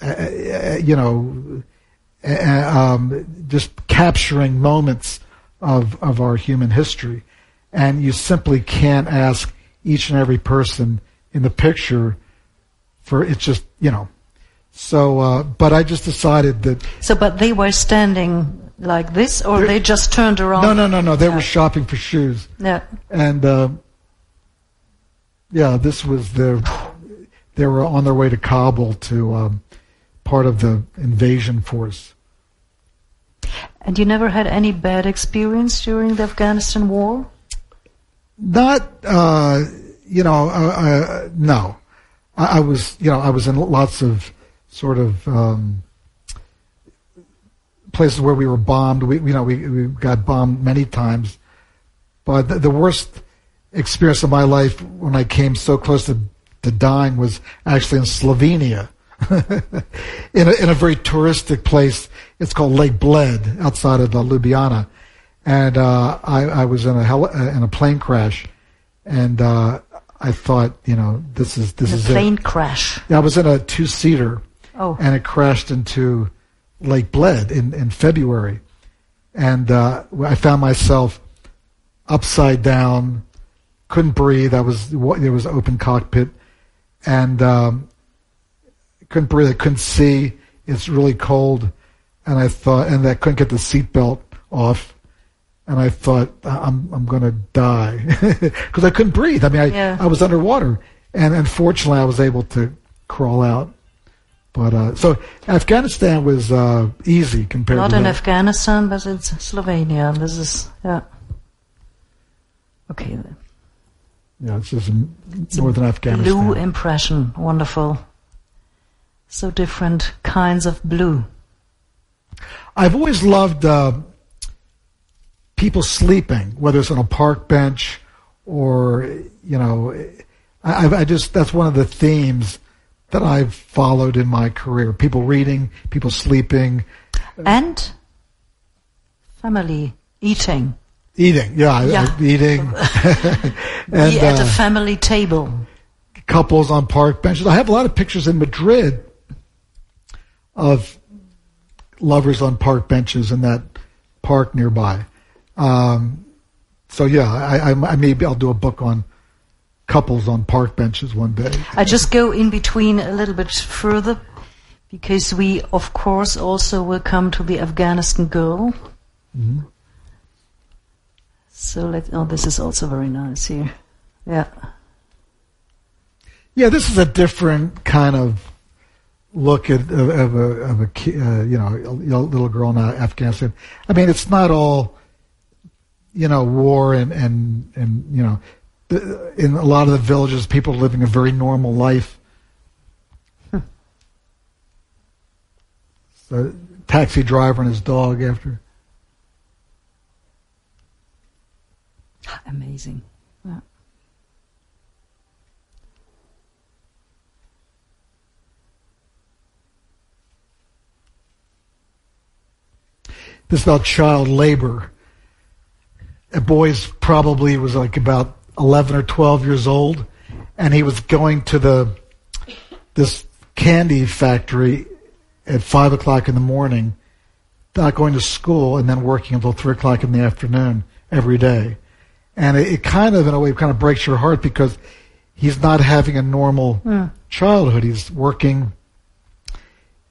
uh, uh, you know, uh, um, just capturing moments of of our human history, and you simply can't ask each and every person in the picture for it's just you know. So, uh, but I just decided that So, but they were standing like this, or they just turned around? no, no, no, no. They were shopping for shoes, Yeah. and uh, yeah, this was their. They were on their way to Kabul to um, part of the invasion force. And you never had any bad experience during the Afghanistan war? Not, uh, you know, uh, uh, no. I, I was, you know, I was in lots of sort of um, places where we were bombed. We, you know, we, we got bombed many times. But the, the worst experience of my life when I came so close to, to dying was actually in Slovenia. in, a, in a very touristic place. It's called Lake Bled outside of uh, Ljubljana. And uh, I, I was in a heli- uh, in a plane crash, and uh, I thought, you know, this is this The is plane it. crash. Yeah, I was in a two seater, Oh. and it crashed into Lake Bled in, in February. And uh, I found myself upside down couldn't breathe. I was there was open cockpit, and um, couldn't breathe. I couldn't see. It's really cold, and I thought, and I couldn't get the seatbelt off, and I thought I'm I'm going to die because I couldn't breathe. I mean, I Yeah. I was underwater, and unfortunately, I was able to crawl out. But uh, so Afghanistan was uh, easy compared Not to in that. Afghanistan, but it's Slovenia. This is yeah. Okay, the Yeah, this is in northern Afghanistan. blue impression, wonderful. So different kinds of blue. I've always loved uh, people sleeping, whether it's on a park bench or you know, I, I- I just that's one of the themes that I've followed in my career. People reading, people sleeping, And family eating. Eating. Yeah, Yeah. Eating. and Be at a uh, family table. couples on park benches. I have a lot of pictures in Madrid of lovers on park benches in that park nearby. Um, so yeah, I, I, I maybe I'll do a book on couples on park benches one day. I just go in between a little bit further because we, of course, also will come to the Afghanistan girl. So let oh, this is also very nice here. Yeah, Yeah, this is a different kind of look at of, of a of a uh, you know a little girl in Afghanistan. I mean, it's not all you know war and and and you know in a lot of the villages, people are living a very normal life. So, taxi driver and his dog after. Amazing. Yeah. this is about child labor. A boy's probably was like about eleven or twelve years old, and he was going to the this candy factory at five o'clock in the morning, not going to school, and then working until three o'clock in the afternoon every day. And it, it kind of, in a way, kind of breaks your heart because he's not having a normal hmm. childhood. He's working.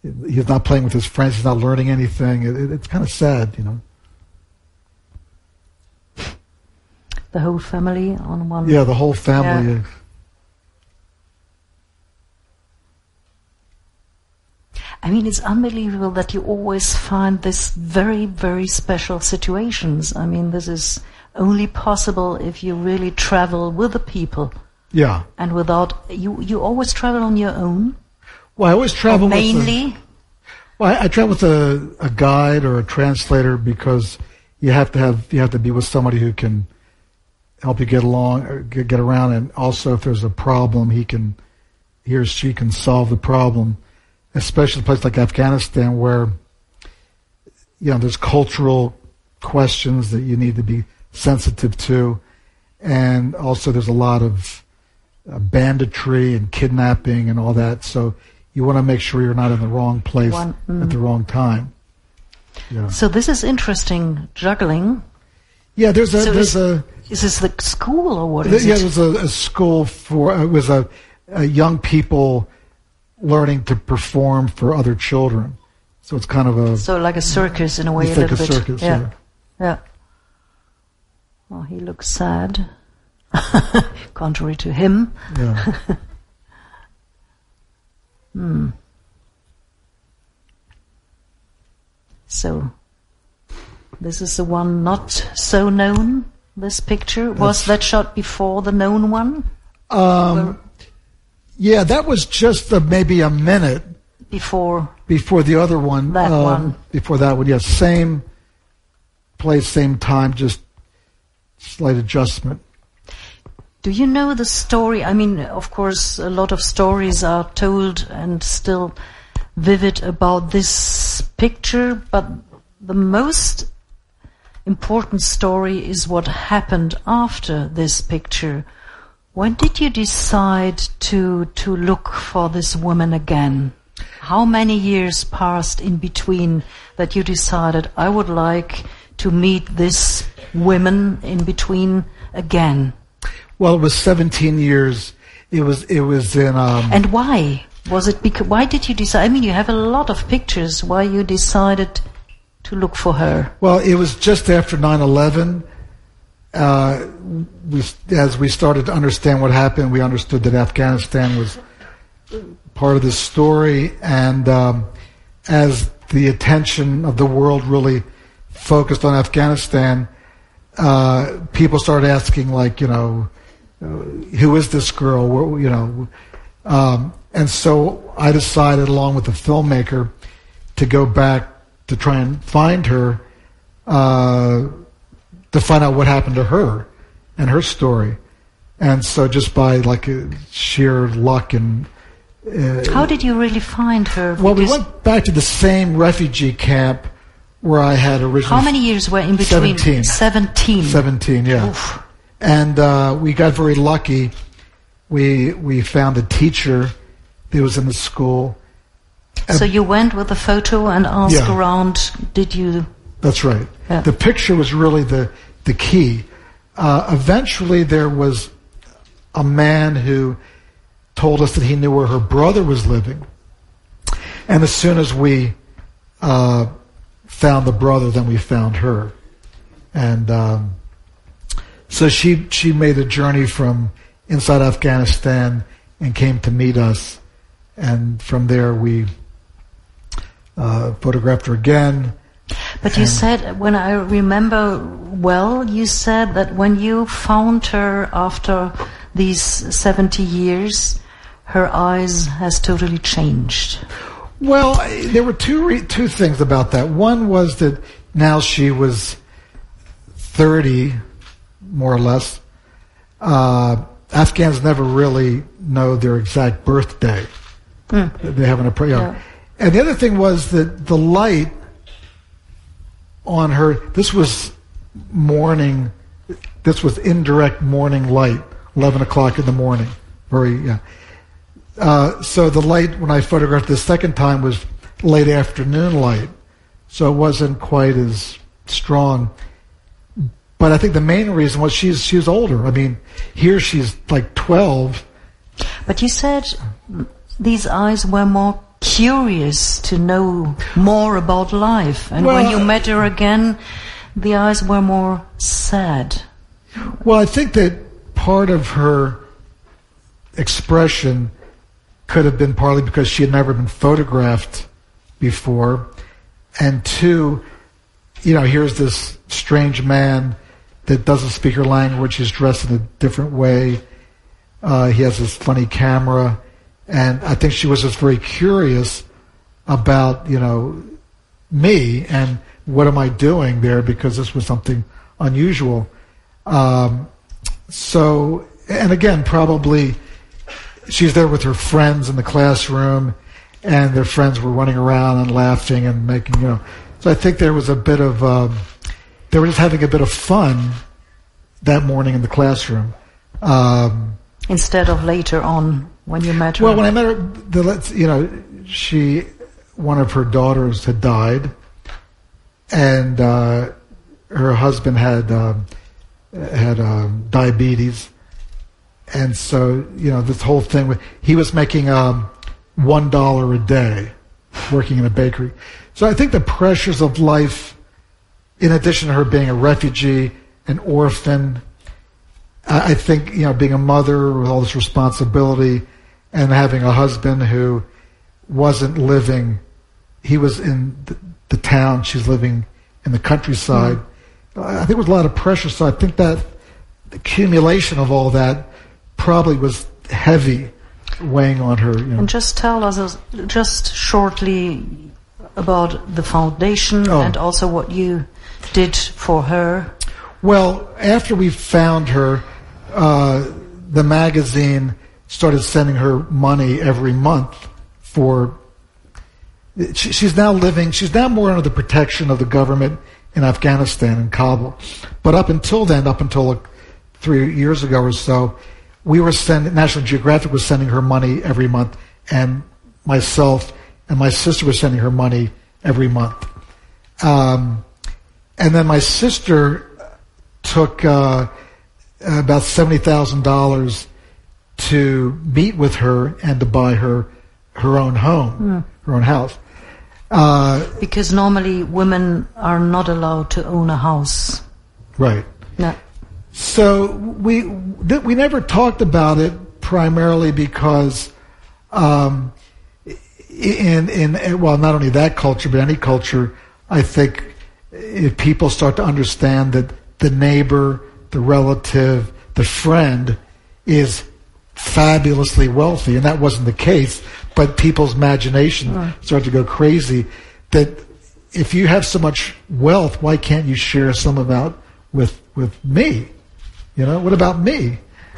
He's not playing with his friends. He's not learning anything. It, it, it's kind of sad, you know. The whole family on one. Yeah, the whole family. Yeah. is- I mean, it's unbelievable that you always find this very, very special situations. I mean, this is only possible if you really travel with the people Yeah. and without you. You always travel on your own, Well, I always travel or with a- mainly. Well, I, I travel with a, a guide or a translator because you have to have you have to be with somebody who can help you get along, get, get around, and also if there's a problem, he can he or she can solve the problem. Especially in a place like Afghanistan, where you know there's cultural questions that you need to be sensitive to, and also there's a lot of uh, banditry and kidnapping and all that. So you want to make sure you're not in the wrong place One- at the wrong time. Yeah, So this is interesting juggling. yeah. There's a So there's is- a Is this the school or what is yeah, it? was a, a school for it was a, a young people learning to perform for other children. So it's kind of a So like a circus in a way, it's a like a bit. circus. yeah. Yeah. Yeah. Oh, he looks sad. Contrary to him. yeah. hmm. So, this is the one not so known. This picture was that shot before the known one. Um, yeah, that was just a, maybe a minute Before before the other one. That um, one. Before that one, yes, same place, same time, just slight adjustment. Do you know the story? I mean, of course, a lot of stories are told and still vivid about this picture, but the most important story is what happened after this picture. When did you decide to, to look for this woman again? How many years passed in between that you decided I would like to meet this woman in between again? Well, it was 17 years. It was it was in um, And why? Was it because, why did you decide? I mean, you have a lot of pictures. Why you decided to look for her? Well, it was just after 9/11. Uh, we, as we started to understand what happened, we understood that Afghanistan was part of this story, and um, as the attention of the world really focused on Afghanistan, uh, people started asking, like, you know, uh, who is this girl? Where- You know, um, and so I decided, along with the filmmaker, to go back to try and find her, uh, to find out what happened to her and her story. And so, just by like uh, sheer luck and How did you really find her? well, we went back to the same refugee camp where I had originally. How many years were in between? 17. Seventeen. 17, yeah. Oof. And uh, we got very lucky. We we found a teacher that was in the school. So you went with a photo and asked Yeah. around. Did you? That's right. Yeah. The picture was really the the key. Uh, eventually, there was a man who told us that he knew where her brother was living, and as soon as we uh, found the brother, than we found her, and um, so she she made a journey from inside Afghanistan and came to meet us, and from there we uh, photographed her again. But you said, when I remember well, you said that when you found her after these 70 years, her eyes has totally changed. Well, there were two re- two things about that. One was that now she was thirty, more or less. Uh, Afghans never really know their exact birthday. They haven't a you know. Yeah. And the other thing was that the light on her. This was morning. This was indirect morning light, eleven o'clock in the morning. Very yeah. Uh, so the light when I photographed the second time was late afternoon light, so it wasn't quite as strong. But I think the main reason was she's she's older. I mean, here she's like twelve. But you said these eyes were more curious to know more about life. And when you met her again, the eyes were more sad. Well, I think that part of her expression could have been partly because she had never been photographed before, and two, you know, here's this strange man that doesn't speak her language. He's dressed in a different way. Uh, he has this funny camera, and I think she was just very curious about, you know, me and what am I doing there because this was something unusual. Um, so, and again, probably she's there with her friends in the classroom, and their friends were running around and laughing and making, you know. So I think there was a bit of, um, they were just having a bit of fun that morning in the classroom. Um, Instead of later on when you met her. well, when I met her, the, let's you know, she one of her daughters had died, and uh, her husband had um, had um, diabetes, and so you know this whole thing. with He was making um, one dollar a day, working in a bakery. So I think the pressures of life, in addition to her being a refugee, an orphan, I I think you know being a mother with all this responsibility and having a husband who wasn't living he was in the, the town she's living in the countryside I think there was a lot of pressure so I think that the accumulation of all that probably was heavy weighing on her you know. And just tell us just shortly about the foundation Oh. and also what you did for her. Well, after we found her, uh, the magazine started sending her money every month for. She, she's now living. She's now more under the protection of the government in Afghanistan in Kabul. But up until then, up until like three years ago or so, we were sending. National Geographic was sending her money every month, and myself and my sister were sending her money every month. Um, and then my sister took uh, about seventy thousand dollars to meet with her and to buy her her own home, her own house. Uh, Because normally women are not allowed to own a house. right. No. So we we never talked about it primarily because um, in in well not only that culture but any culture I think if people start to understand that the neighbor, the relative, the friend is fabulously wealthy, and that wasn't the case, but people's imagination started to go crazy. That if you have so much wealth, why can't you share some of that with with me? You know, what about me?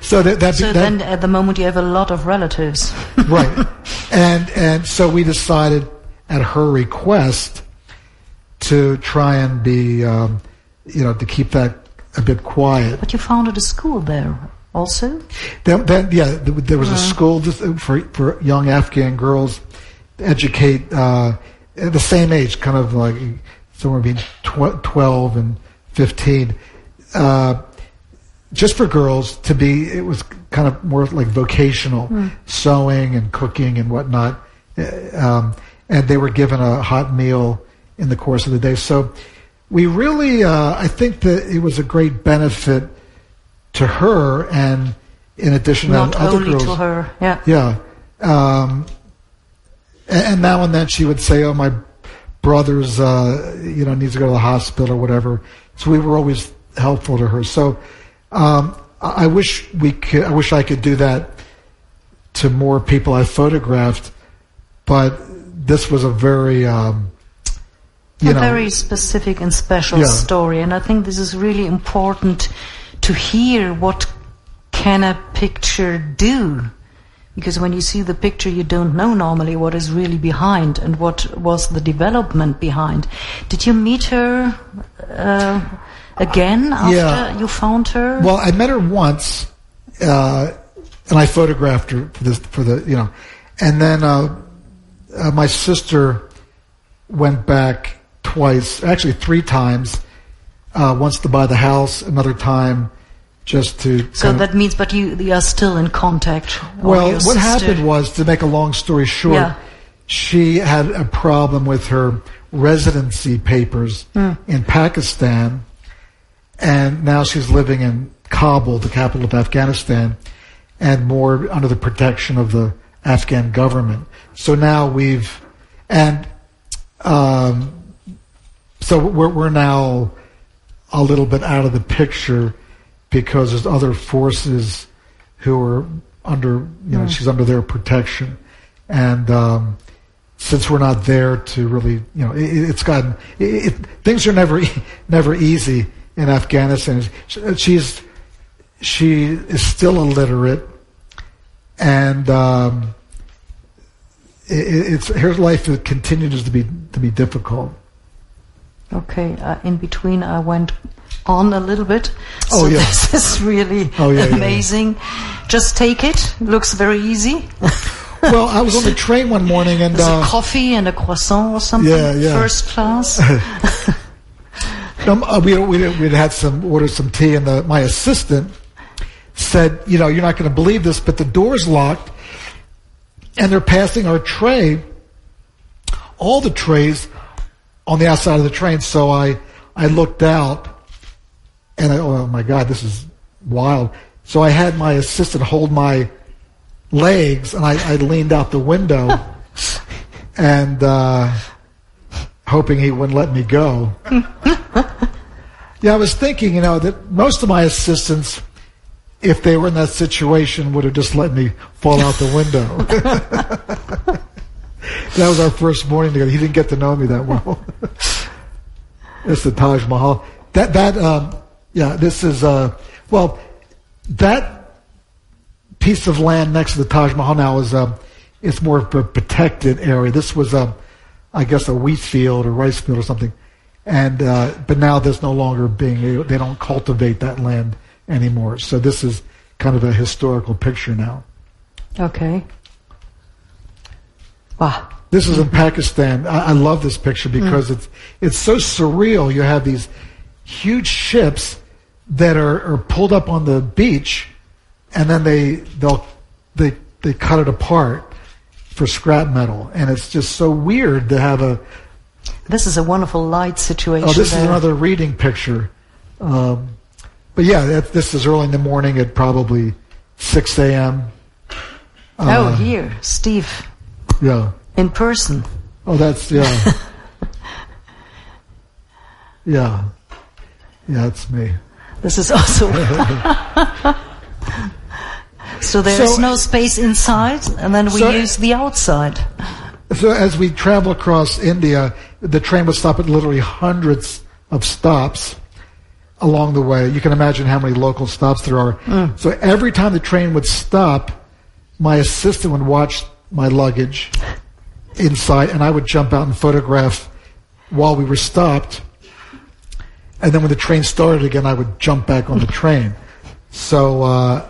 so that that, So that then at the moment you have a lot of relatives. right, and and so we decided at her request to try and be, um, you know, to keep that a bit quiet. But you founded a school there also? Then, then yeah, th- there was a school just for for young Afghan girls to educate uh, at the same age, kind of like somewhere between tw- twelve and fifteen, uh, just for girls to be. It was kind of more like vocational, sewing and cooking and whatnot, Uh, um, and they were given a hot meal in the course of the day. So we really, uh, I think that it was a great benefit to her, and in addition Not to other girls. to her. Yeah. Yeah. Um, and, and now and then she would say, "Oh, my brother's, uh, you know, needs to go to the hospital or whatever." So we were always helpful to her. So um, I wish we could. I wish I could do that to more people I photographed, but this was a very, um, you a know, very specific and special Yeah. story and i think this is really important to hear what can a picture do because when you see the picture you don't know normally what is really behind and what was the development behind did you meet her uh, again after Yeah. you found her Well, I met her once, uh, and I photographed her for this for the you know, and then uh, uh, my sister went back twice, actually three times. Uh, once to buy the house, another time just to. so that means but you, you are still in contact well, what sister- happened was, to make a long story short, Yeah. she had a problem with her residency papers Hmm. in Pakistan, and now she's living in Kabul, the capital of Afghanistan, and more under the protection of the Afghan government. So now we've, and um, so we're we're now a little bit out of the picture because there's other forces who are under, you know, she's under their protection, and um, since we're not there to really, you know, it, it's gotten it, it, things are never never easy in Afghanistan. She's she is still illiterate, and um, it, it's her life continues to be to be difficult. Okay, uh, in between I went on a little bit. Oh, so yeah. this is really Oh, yeah, yeah, yeah. amazing. Just take it. Looks very easy. Well, I was on the train one morning and uh, a coffee and a croissant or something. Yeah, yeah. First class. uh, we we we'd had some ordered some tea, and the, my assistant said, "You know, you're not going to believe this, but the door's locked, and they're passing our tray, all the trays, on the outside of the train." So I I looked out, and I, oh my God, this is wild. So I had my assistant hold my legs, and I, I leaned out the window, and. Uh, hoping he wouldn't let me go. yeah, I was thinking, you know, that most of my assistants, if they were in that situation, would have just let me fall out the window. that was our first morning together. He didn't get to know me that well. it's the Taj Mahal. That that um, yeah, this is uh, well, that piece of land next to the Taj Mahal now is um, it's more of a protected area. This was um, I guess a wheat field or rice field or something, and uh, but now there's no longer being they don't cultivate that land anymore. So this is kind of a historical picture now. okay. Wow. This is in Pakistan. I, I love this picture because it's it's so surreal. You have these huge ships that are, are pulled up on the beach, and then they they'll they they cut it apart for scrap metal, and it's just so weird to have a. This is a wonderful light situation. Oh, this there. is another reading picture. Um, but yeah, that, this is early in the morning at probably 6 a.m. oh, Uh, here, Steve, Yeah. in person. Oh, that's yeah. yeah. Yeah, it's me. This is also. so there is So- no space inside, and then we So- use the outside. So as we travel across India, the train would stop at literally hundreds of stops along the way. You can imagine how many local stops there are. So every time the train would stop, my assistant would watch my luggage inside, and I would jump out and photograph while we were stopped. And then when the train started again, I would jump back on the train. So, uh,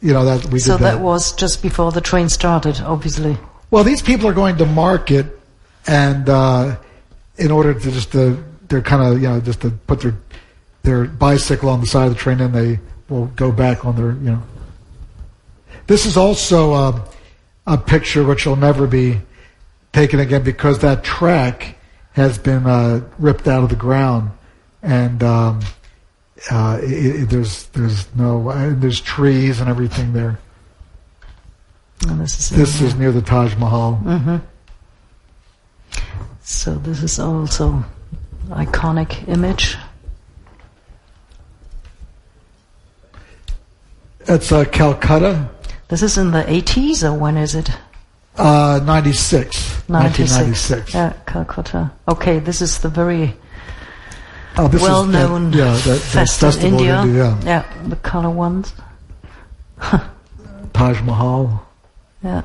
you know, that we So did that was just before the train started, obviously. well, these people are going to market, and uh, in order to just to, they're kind of you know just to put their their bicycle on the side of the train, and they will go back on their you know. This is also uh, a picture which will never be taken again because that track has been uh, ripped out of the ground, and um, uh, it, it, there's there's no there's trees and everything there. And this is This is near the Taj Mahal. so. This is also iconic image. It's uh, Calcutta, This is in the 80s, or when is it? uh, 96, 1996. Yeah, Calcutta. Okay, this is the very Oh, well-known yeah, that, fest in India. yeah. yeah, the color ones. Taj Mahal. Yeah.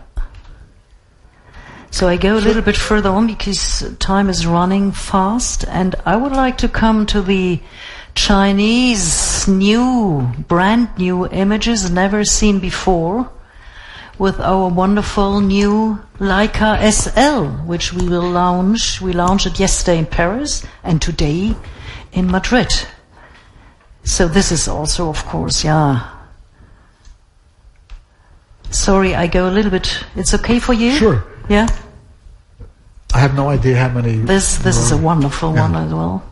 So I go a little bit further on because time is running fast, and I would like to come to the Chinese new, brand new images never seen before with our wonderful new Leica SL, which we will launch. We launched it yesterday in Paris and today in Madrid. So this is also, of course, yeah. Sorry, I go a little bit. It's okay for you? Sure. Yeah. I have no idea how many. This this is a wonderful Yeah. one as well.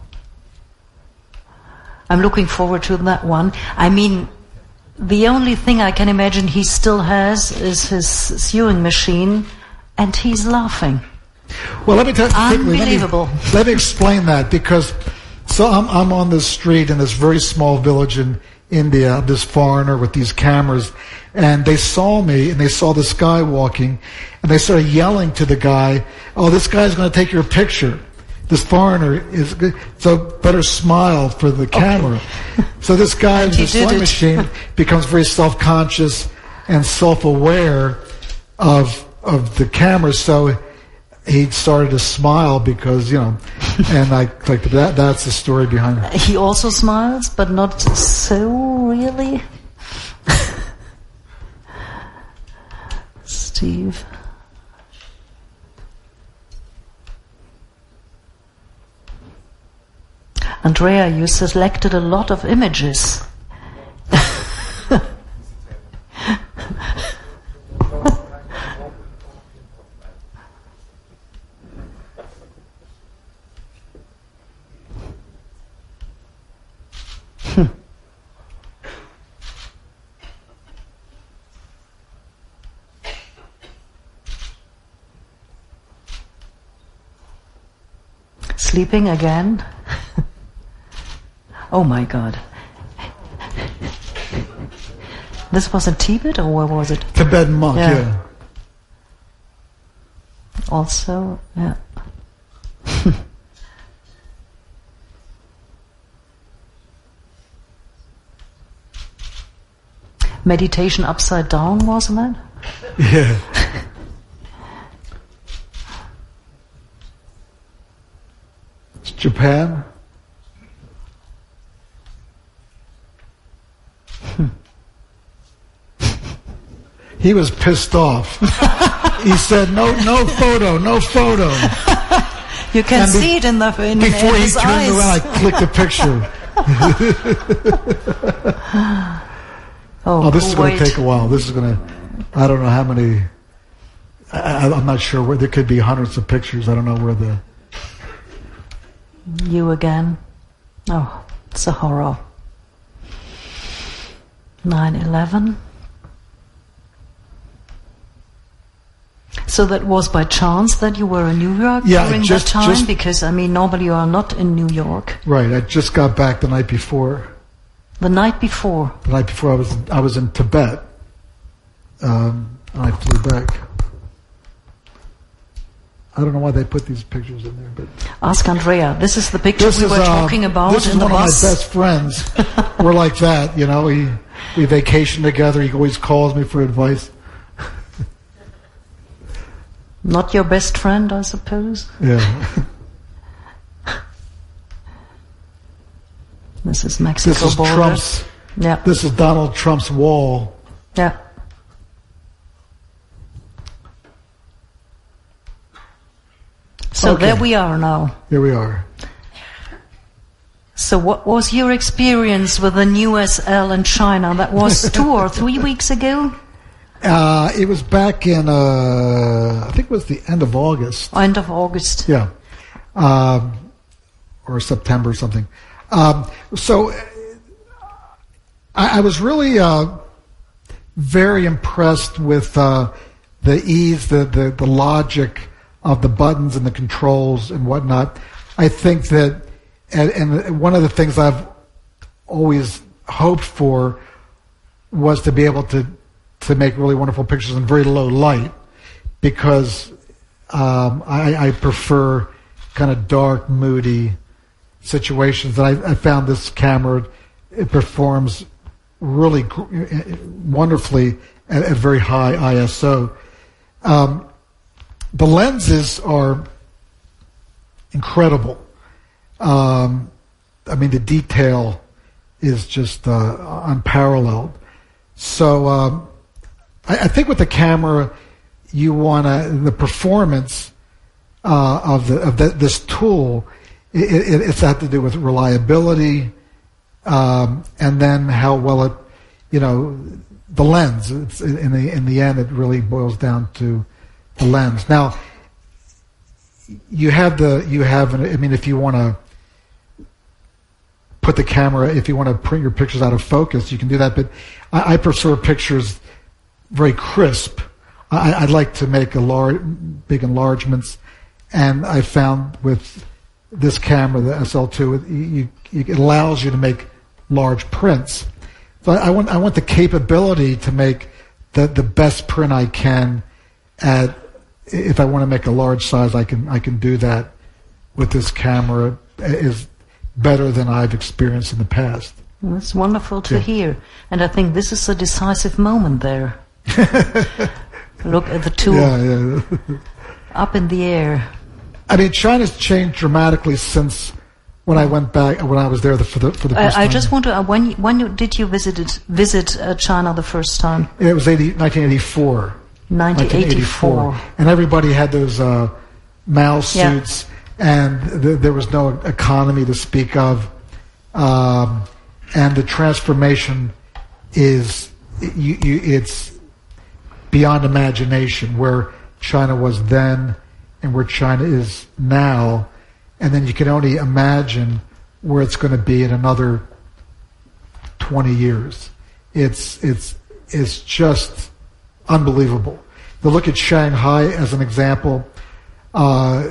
I'm looking forward to that one. I mean, the only thing I can imagine he still has is his sewing machine, and he's laughing. Well, let me tell you quickly, let me- Unbelievable. Let me, explain that because so I'm I'm on this street in this very small village in India. This foreigner with these cameras, and they saw me and they saw this guy walking, and they started yelling to the guy, "Oh, this guy's going to take your picture." This foreigner is so better smile for the camera. so this guy with he the did machine becomes very self-conscious and self-aware of of the camera. So he started to smile because you know, and I like that. That's the story behind it. He also smiles, but not so really. Steve. Andrea, you selected a lot of images. Sleeping again? oh my god. This was in Tibet or where was it? Tibetan monk, Yeah. yeah. Also, yeah. Meditation upside down, wasn't it? Yeah. Japan. Hmm. He was pissed off. he said, "No, no photo, no photo." You can be- see it in the in, Before he turned eyes. around, I clicked a picture. oh, Oh, this is going to take a while. This is going to, I don't know how many, I, I- I'm not sure where, there could be hundreds of pictures. I don't know where the, You again. Oh, it's a horror. 9 11. So that was by chance that you were in New York Yeah, during just- that time? just- because, I mean, normally you are not in New York. right, I just got back the night before. The night before. The night before I was, I was in Tibet. Um, and I flew back. I don't know why they put these pictures in there, but Ask Andrea. This is the picture we is were uh, talking about This is in the one bus. of my best friends. We're like that, you know. We we vacation together. He always calls me for advice. Not your best friend, I suppose. Yeah. This is Mexico This is border. Trump's. Yeah, This is Donald Trump's wall. yeah. So Okay. there we are now. Here we are. So what was your experience with the new SL in China? That was two or three weeks ago? Uh, it was back in, uh, I think it was the end of August. End of August. Yeah. Um, or September or something. Um, so I, I was really uh, very impressed with uh, the ease, the, the, the logic of the buttons and the controls and whatnot. I think that, and, and one of the things I've always hoped for was to be able to to make really wonderful pictures in very low light because um, I, I prefer kind of dark, moody situations. And I, I found this camera it performs really wonderfully at, at very high ISO. Um, the lenses are incredible. Um, I mean, the detail is just uh, unparalleled. So um, I, I think with the camera, you want to the performance uh, of the of the, this tool. It, it, it's had to do with reliability, um, and then how well it, you know, the lens. It's, in the in the end, it really boils down to the lens. Now, you have the you have. I mean, if you want to put the camera, if you want to print your pictures out of focus, you can do that. But I, I prefer pictures very crisp. I, I'd like to make a large, big enlargements, and I found with this camera, the SL2, it, you, it allows you to make large prints. I, I want I want the capability to make the the best print I can. At if I want to make a large size, I can I can do that with this camera. Is better than I've experienced in the past. That's wonderful to Yeah. hear. And I think this is a decisive moment there. Look at the tool Yeah, yeah. up in the air. I mean, China's changed dramatically since when I went back when I was there the, for the for the first I, I time. just want to. Uh, when when did you visit visit uh, China the first time? It was 80, 1984. 1984. And everybody had those uh, Mao Yeah. suits, and th- there was no economy to speak of. Um, and the transformation is, you, you, it's beyond imagination where China was then and where China is now. And then you can only imagine where it's going to be in another 20 years. It's, it's, it's just unbelievable. To look at Shanghai as an example, uh,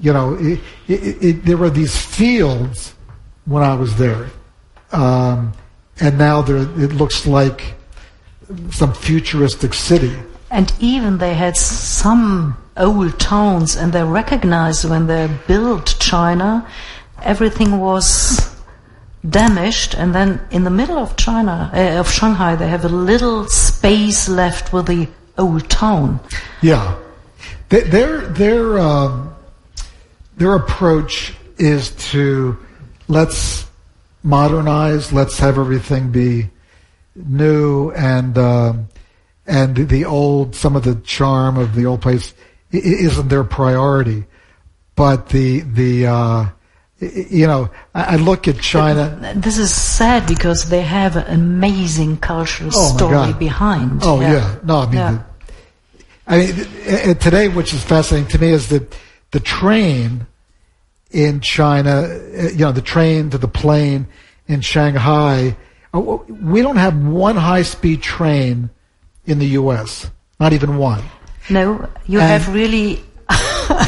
you know, it, it, it, there were these fields when I was there, um, and now there it looks like some futuristic city. And even they had some old towns, and they recognized when they built China, everything was damaged. And then in the middle of China, uh, of Shanghai, they have a little space left with the old town. Yeah, Th- their their um, their approach is to let's modernize, let's have everything be new, and um, and the old some of the charm of the old place isn't their priority, but the the uh, you know, I, look at China. This is sad because they have an amazing cultural Oh, story God. behind. Oh yeah, no, I mean, Yeah. the, I mean, and today, which is fascinating to me, is that the train in China, uh, you know, the train to the plane in Shanghai. uh, We don't have one high-speed train in the U.S. Not even one. No, you And- have really.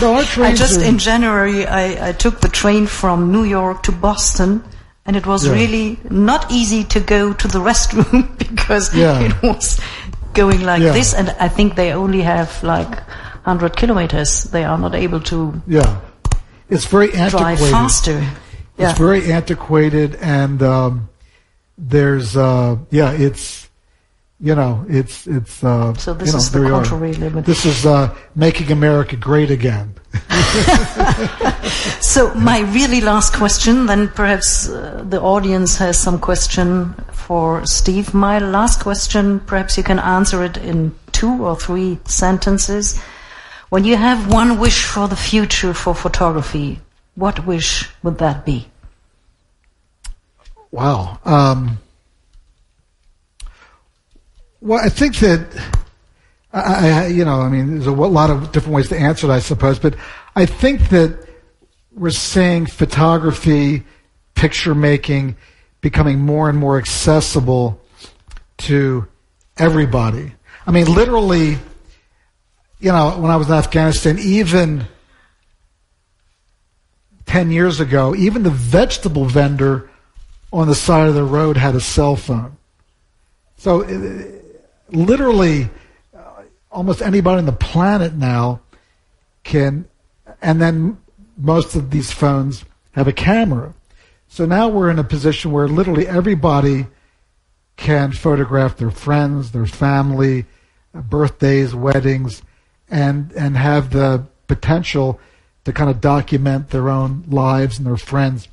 No, our I just are- in January I, I took the train from New York to Boston, and it was Yeah. really not easy to go to the restroom because Yeah. it was going like Yeah. this, and I think they only have like 100 kilometers. They are not able to Yeah, it's very antiquated. drive faster. Yeah. It's very antiquated, and um, there's uh, yeah, it's you know, it's it's. Uh, So this you know, is the contrary limit. This is uh, making America great again. So my really last question, then perhaps uh, the audience has some question for Steve. My last question, perhaps you can answer it in two or three sentences. When you have one wish for the future for photography, what wish would that be? Wow. Um, well, I think that I, I, you know, I mean, there's a lot of different ways to answer it, I suppose, but I think that we're seeing photography, picture making, becoming more and more accessible to everybody. I mean, literally, you know, when I was in Afghanistan, even 10 years ago, even the vegetable vendor on the side of the road had a cell phone. So, literally, uh, almost anybody on the planet now can, and then most of these phones have a camera. So now we're in a position where literally everybody can photograph their friends, their family, uh, birthdays, weddings, and and have the potential to kind of document their own lives and their friends,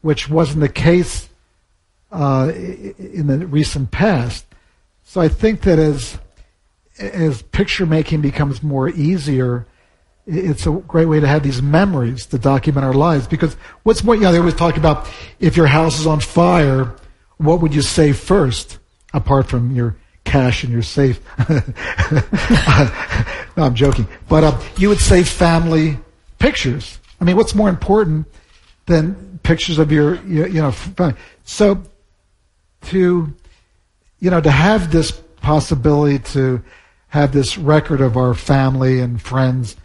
which wasn't the case uh, in the recent past. So I think that as as picture making becomes more easier, it's a great way to have these memories to document our lives. Because what's more, you know, they always talk about if your house is on fire, what would you save first, apart from your cash in your safe? no, I'm joking. But uh, you would save family pictures. I mean, what's more important than pictures of your, you you know, family? So to you know to have this possibility to have this record of our family and friends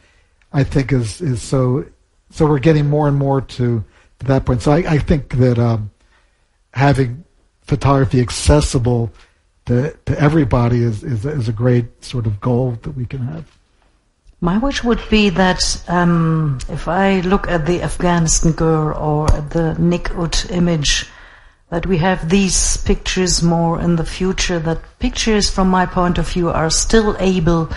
i think is is so so we're getting more and more to, to that point. So i, I think that um, having photography accessible to, to everybody is, is is a great sort of goal that we can have. My wish would be that um, if I look at the Afghanistan girl or the Nick Ut image, that we have these pictures more in the future, that pictures from my point of view are still able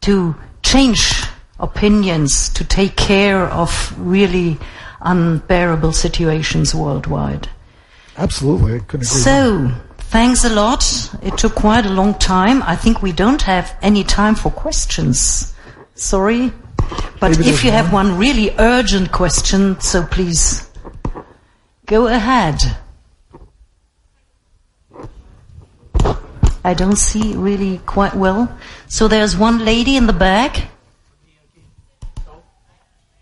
to change opinions, to take care of really unbearable situations worldwide. absolutely i couldn't agree more. So, thanks a lot. It took quite a long time. I think we don't have any time for questions. Sorry. But Maybe if you have one. one really urgent question, so please go ahead. I don't see really quite well. So there's one lady in the back.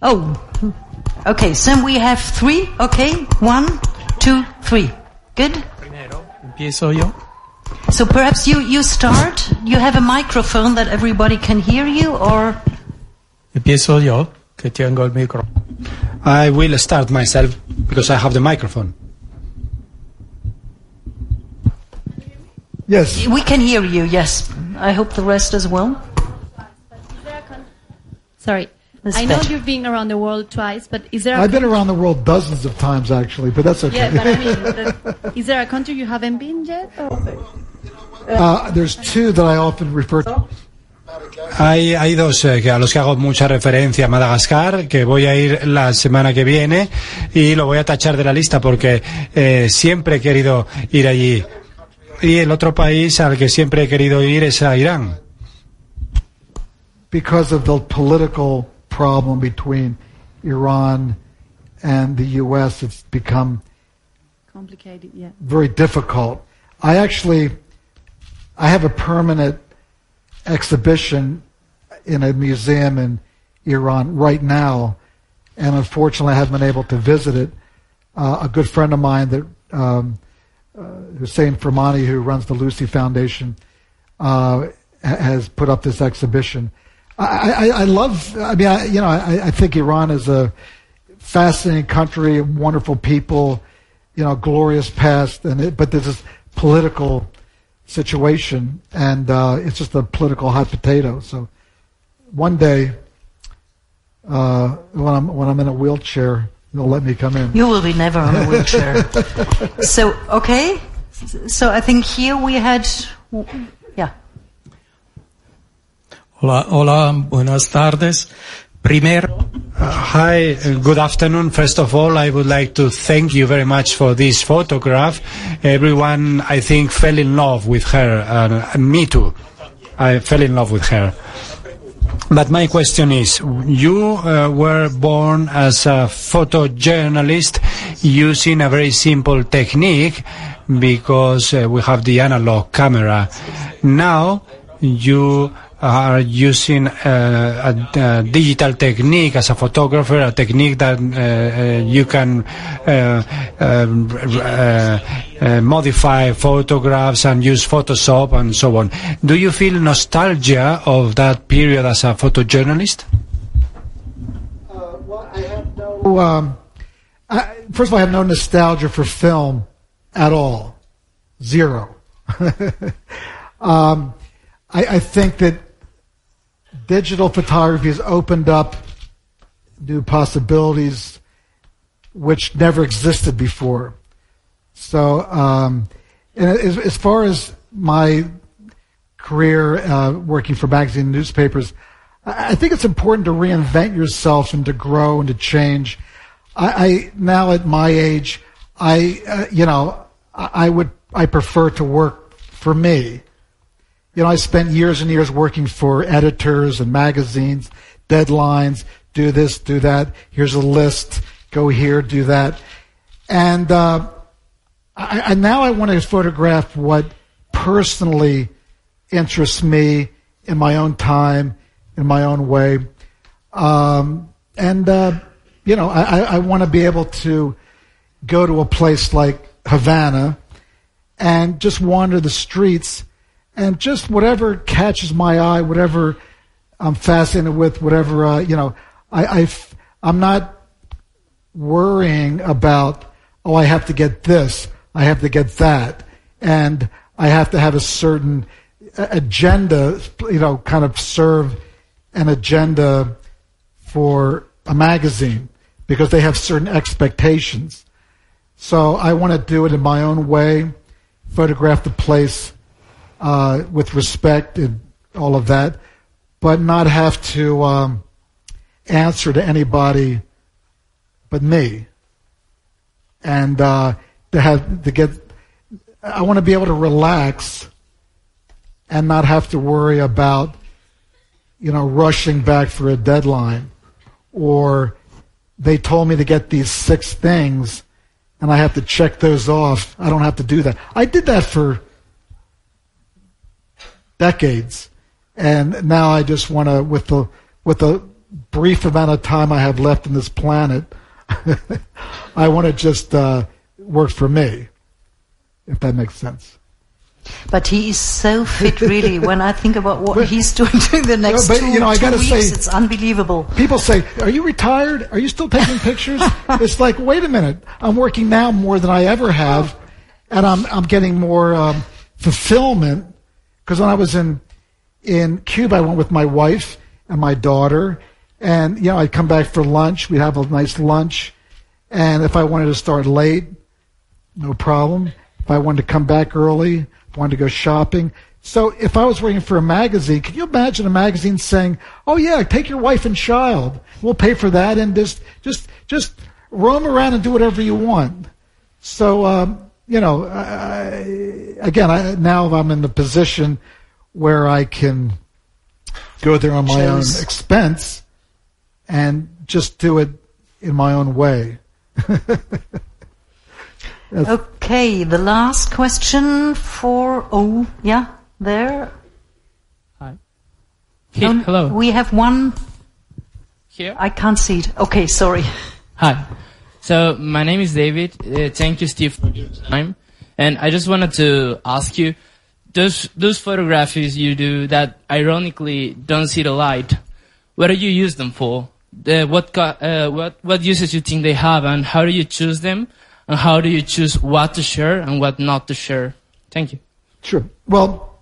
Oh, okay. So we have three. Okay, one, two, three. Good. Empiezo yo. So perhaps you, you start. You have a microphone that everybody can hear you, or Empiezo yo, que tengo el micro. I will start myself because I have the microphone. Yes we can hear you. Yes, I hope the rest as well. Sorry. That's I know better. you've been around the world twice, but is there a i've been around the world dozens of times actually but that's okay Yeah, but I mean, the, is there a country you haven't been yet? Or? uh, there's two that i often refer to Hay, hay dos eh, que a los que hago mucha referencia, Madagascar, que voy a ir la semana que viene y lo voy a tachar de la lista porque eh, siempre he querido ir allí. Y el otro país al que siempre he querido ir es a Irán, because of the political problem between Iran and the U.S., it's become Complicated, yeah. very difficult. I actually, I have a permanent exhibition in a museum in Iran right now, and unfortunately, I haven't been able to visit it. Uh, a good friend of mine that um, Hussein Fermani, who runs the Lucy Foundation, uh, has put up this exhibition. I, I, I love. I mean, I, you know, I, I think Iran is a fascinating country, wonderful people, you know, glorious past, and it, but there's this political situation, and uh, it's just a political hot potato. So one day, uh, when I'm when I'm in a wheelchair, they'll let me come in. You will be never on a wheelchair. so, okay. So I think here we had, yeah. Hola, hola, buenas tardes. Primero, Uh, hi, uh, good afternoon. First of all, I would like to thank you very much for this photograph. Everyone, I think, fell in love with her, uh, and me too. I fell in love with her. But my question is, you uh, were born as a photojournalist using a very simple technique because uh, we have the analog camera. Now you are using uh, a, a digital technique as a photographer, a technique that uh, uh, you can um, modify photographs and use Photoshop and so on. Do you feel nostalgia of that period as a photojournalist? well, I have no. Um, I, first of all, I have no nostalgia for film at all. Zero. um, I, I think that digital photography has opened up new possibilities which never existed before. So, um, and as, as far as my career uh, working for magazine and newspapers, I I think it's important to reinvent yourself and to grow and to change. I, I now at my age, I uh, you know I, I would I prefer to work for me. You know, I spent years and years working for editors and magazines, deadlines, do this, do that. Here's a list. Go here, do that. And uh, I, now I want to photograph what personally interests me in my own time, in my own way. Um, and, uh, you know, I- I want to be able to go to a place like Havana and just wander the streets and just whatever catches my eye, whatever I'm fascinated with, whatever, uh, you know, I'm not worrying about, oh, I have to get this, I have to get that, and I have to have a certain agenda, you know, kind of serve an agenda for a magazine because they have certain expectations. So I want to do it in my own way, photograph the place uh, with respect and all of that, but not have to um, answer to anybody but me. And uh, to have to get, I want to be able to relax and not have to worry about, you know, rushing back for a deadline, or they told me to get these six things, and I have to check those off. I don't have to do that. I did that for decades, and now I just want to, with the with the brief amount of time I have left in this planet, I want to just uh, work for me, if that makes sense. But he is so fit, really. when I think about what he's doing during the next but, two, you know, I gotta weeks, say- it's unbelievable. People say, "Are you retired? Are you still taking pictures?" it's like, wait a minute. I'm working now more than I ever have, and I'm I'm getting more um, fulfillment because when I was in in Cuba, I went with my wife and my daughter, and you know, I'd come back for lunch. We'd have a nice lunch, and if I wanted to start late, no problem. If I wanted to come back early, if I wanted to go shopping. So if I was working for a magazine, can you imagine a magazine saying, "Oh yeah, take your wife and child. We'll pay for that, and just just just roam around and do whatever you want." So um, you know, I, again, I, now I'm in the position where I can go there on my Choose. own expense and just do it in my own way. okay, the last question for oh yeah there. Hi. No, hello. We have one. Here. I can't see it. Okay, sorry. Hi. So my name is David. Uh, thank you, Steve, for your time. And I just wanted to ask you, those those photographies you do that ironically don't see the light, what do you use them for? The, what uh, what what uses you think they have, and how do you choose them? And how do you choose what to share and what not to share? Thank you. Sure. Well,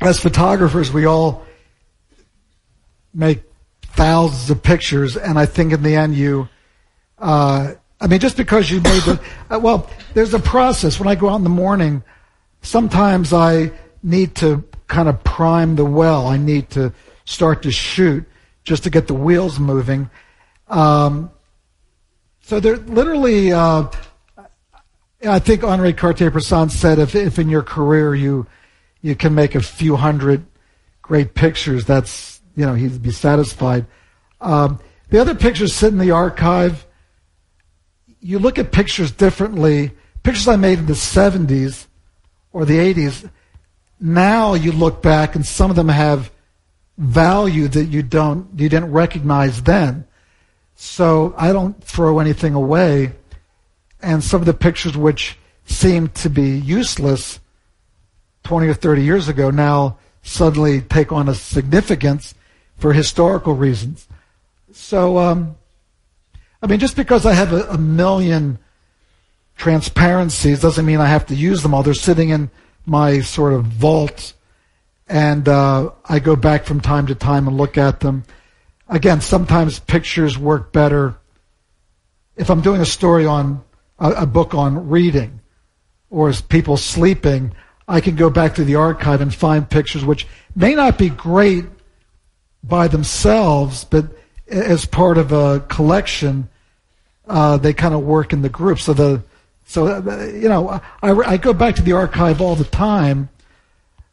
as photographers, we all make thousands of pictures, and I think in the end, you, uh, I mean, just because you made the, uh, well, there's a process. When I go out in the morning, sometimes I need to kind of prime the well. I need to start to shoot just to get the wheels moving. Um, so there, literally, uh, I think Henri Cartier-Bresson said, if, if in your career you you can make a few hundred great pictures, that's you know he'd be satisfied. Um, the other pictures sit in the archive. You look at pictures differently. Pictures I made in the '70s or the '80s. Now you look back, and some of them have value that you don't you didn't recognize then. So I don't throw anything away and some of the pictures which seemed to be useless 20 or 30 years ago now suddenly take on a significance for historical reasons. So, um, I mean, just because I have a, a, million transparencies doesn't mean I have to use them all. They're sitting in my sort of vault, and uh, I go back from time to time and look at them. Again, sometimes pictures work better. If I'm doing a story on a, a book on reading or as people sleeping, I can go back to the archive and find pictures which may not be great by themselves, but as part of a collection, uh, they kind of work in the group. So the so uh, you know I, I go back to the archive all the time,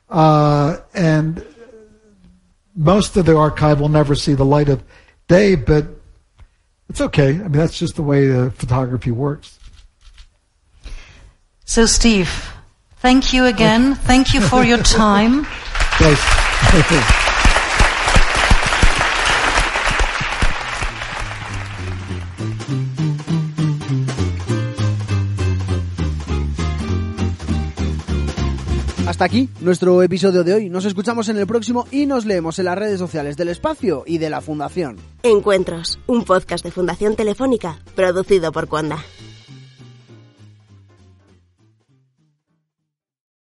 uh, and most of the archive will never see the light of day, but it's okay. I mean that's just the way the photography works. So, Steve, thank you again. Thank you for your time. Hasta aquí nuestro episodio de hoy. Nos escuchamos en el próximo y nos leemos en las redes sociales del espacio y de la Fundación. Encuentros, un podcast de Fundación Telefónica, producido por Cuanda.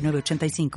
8985.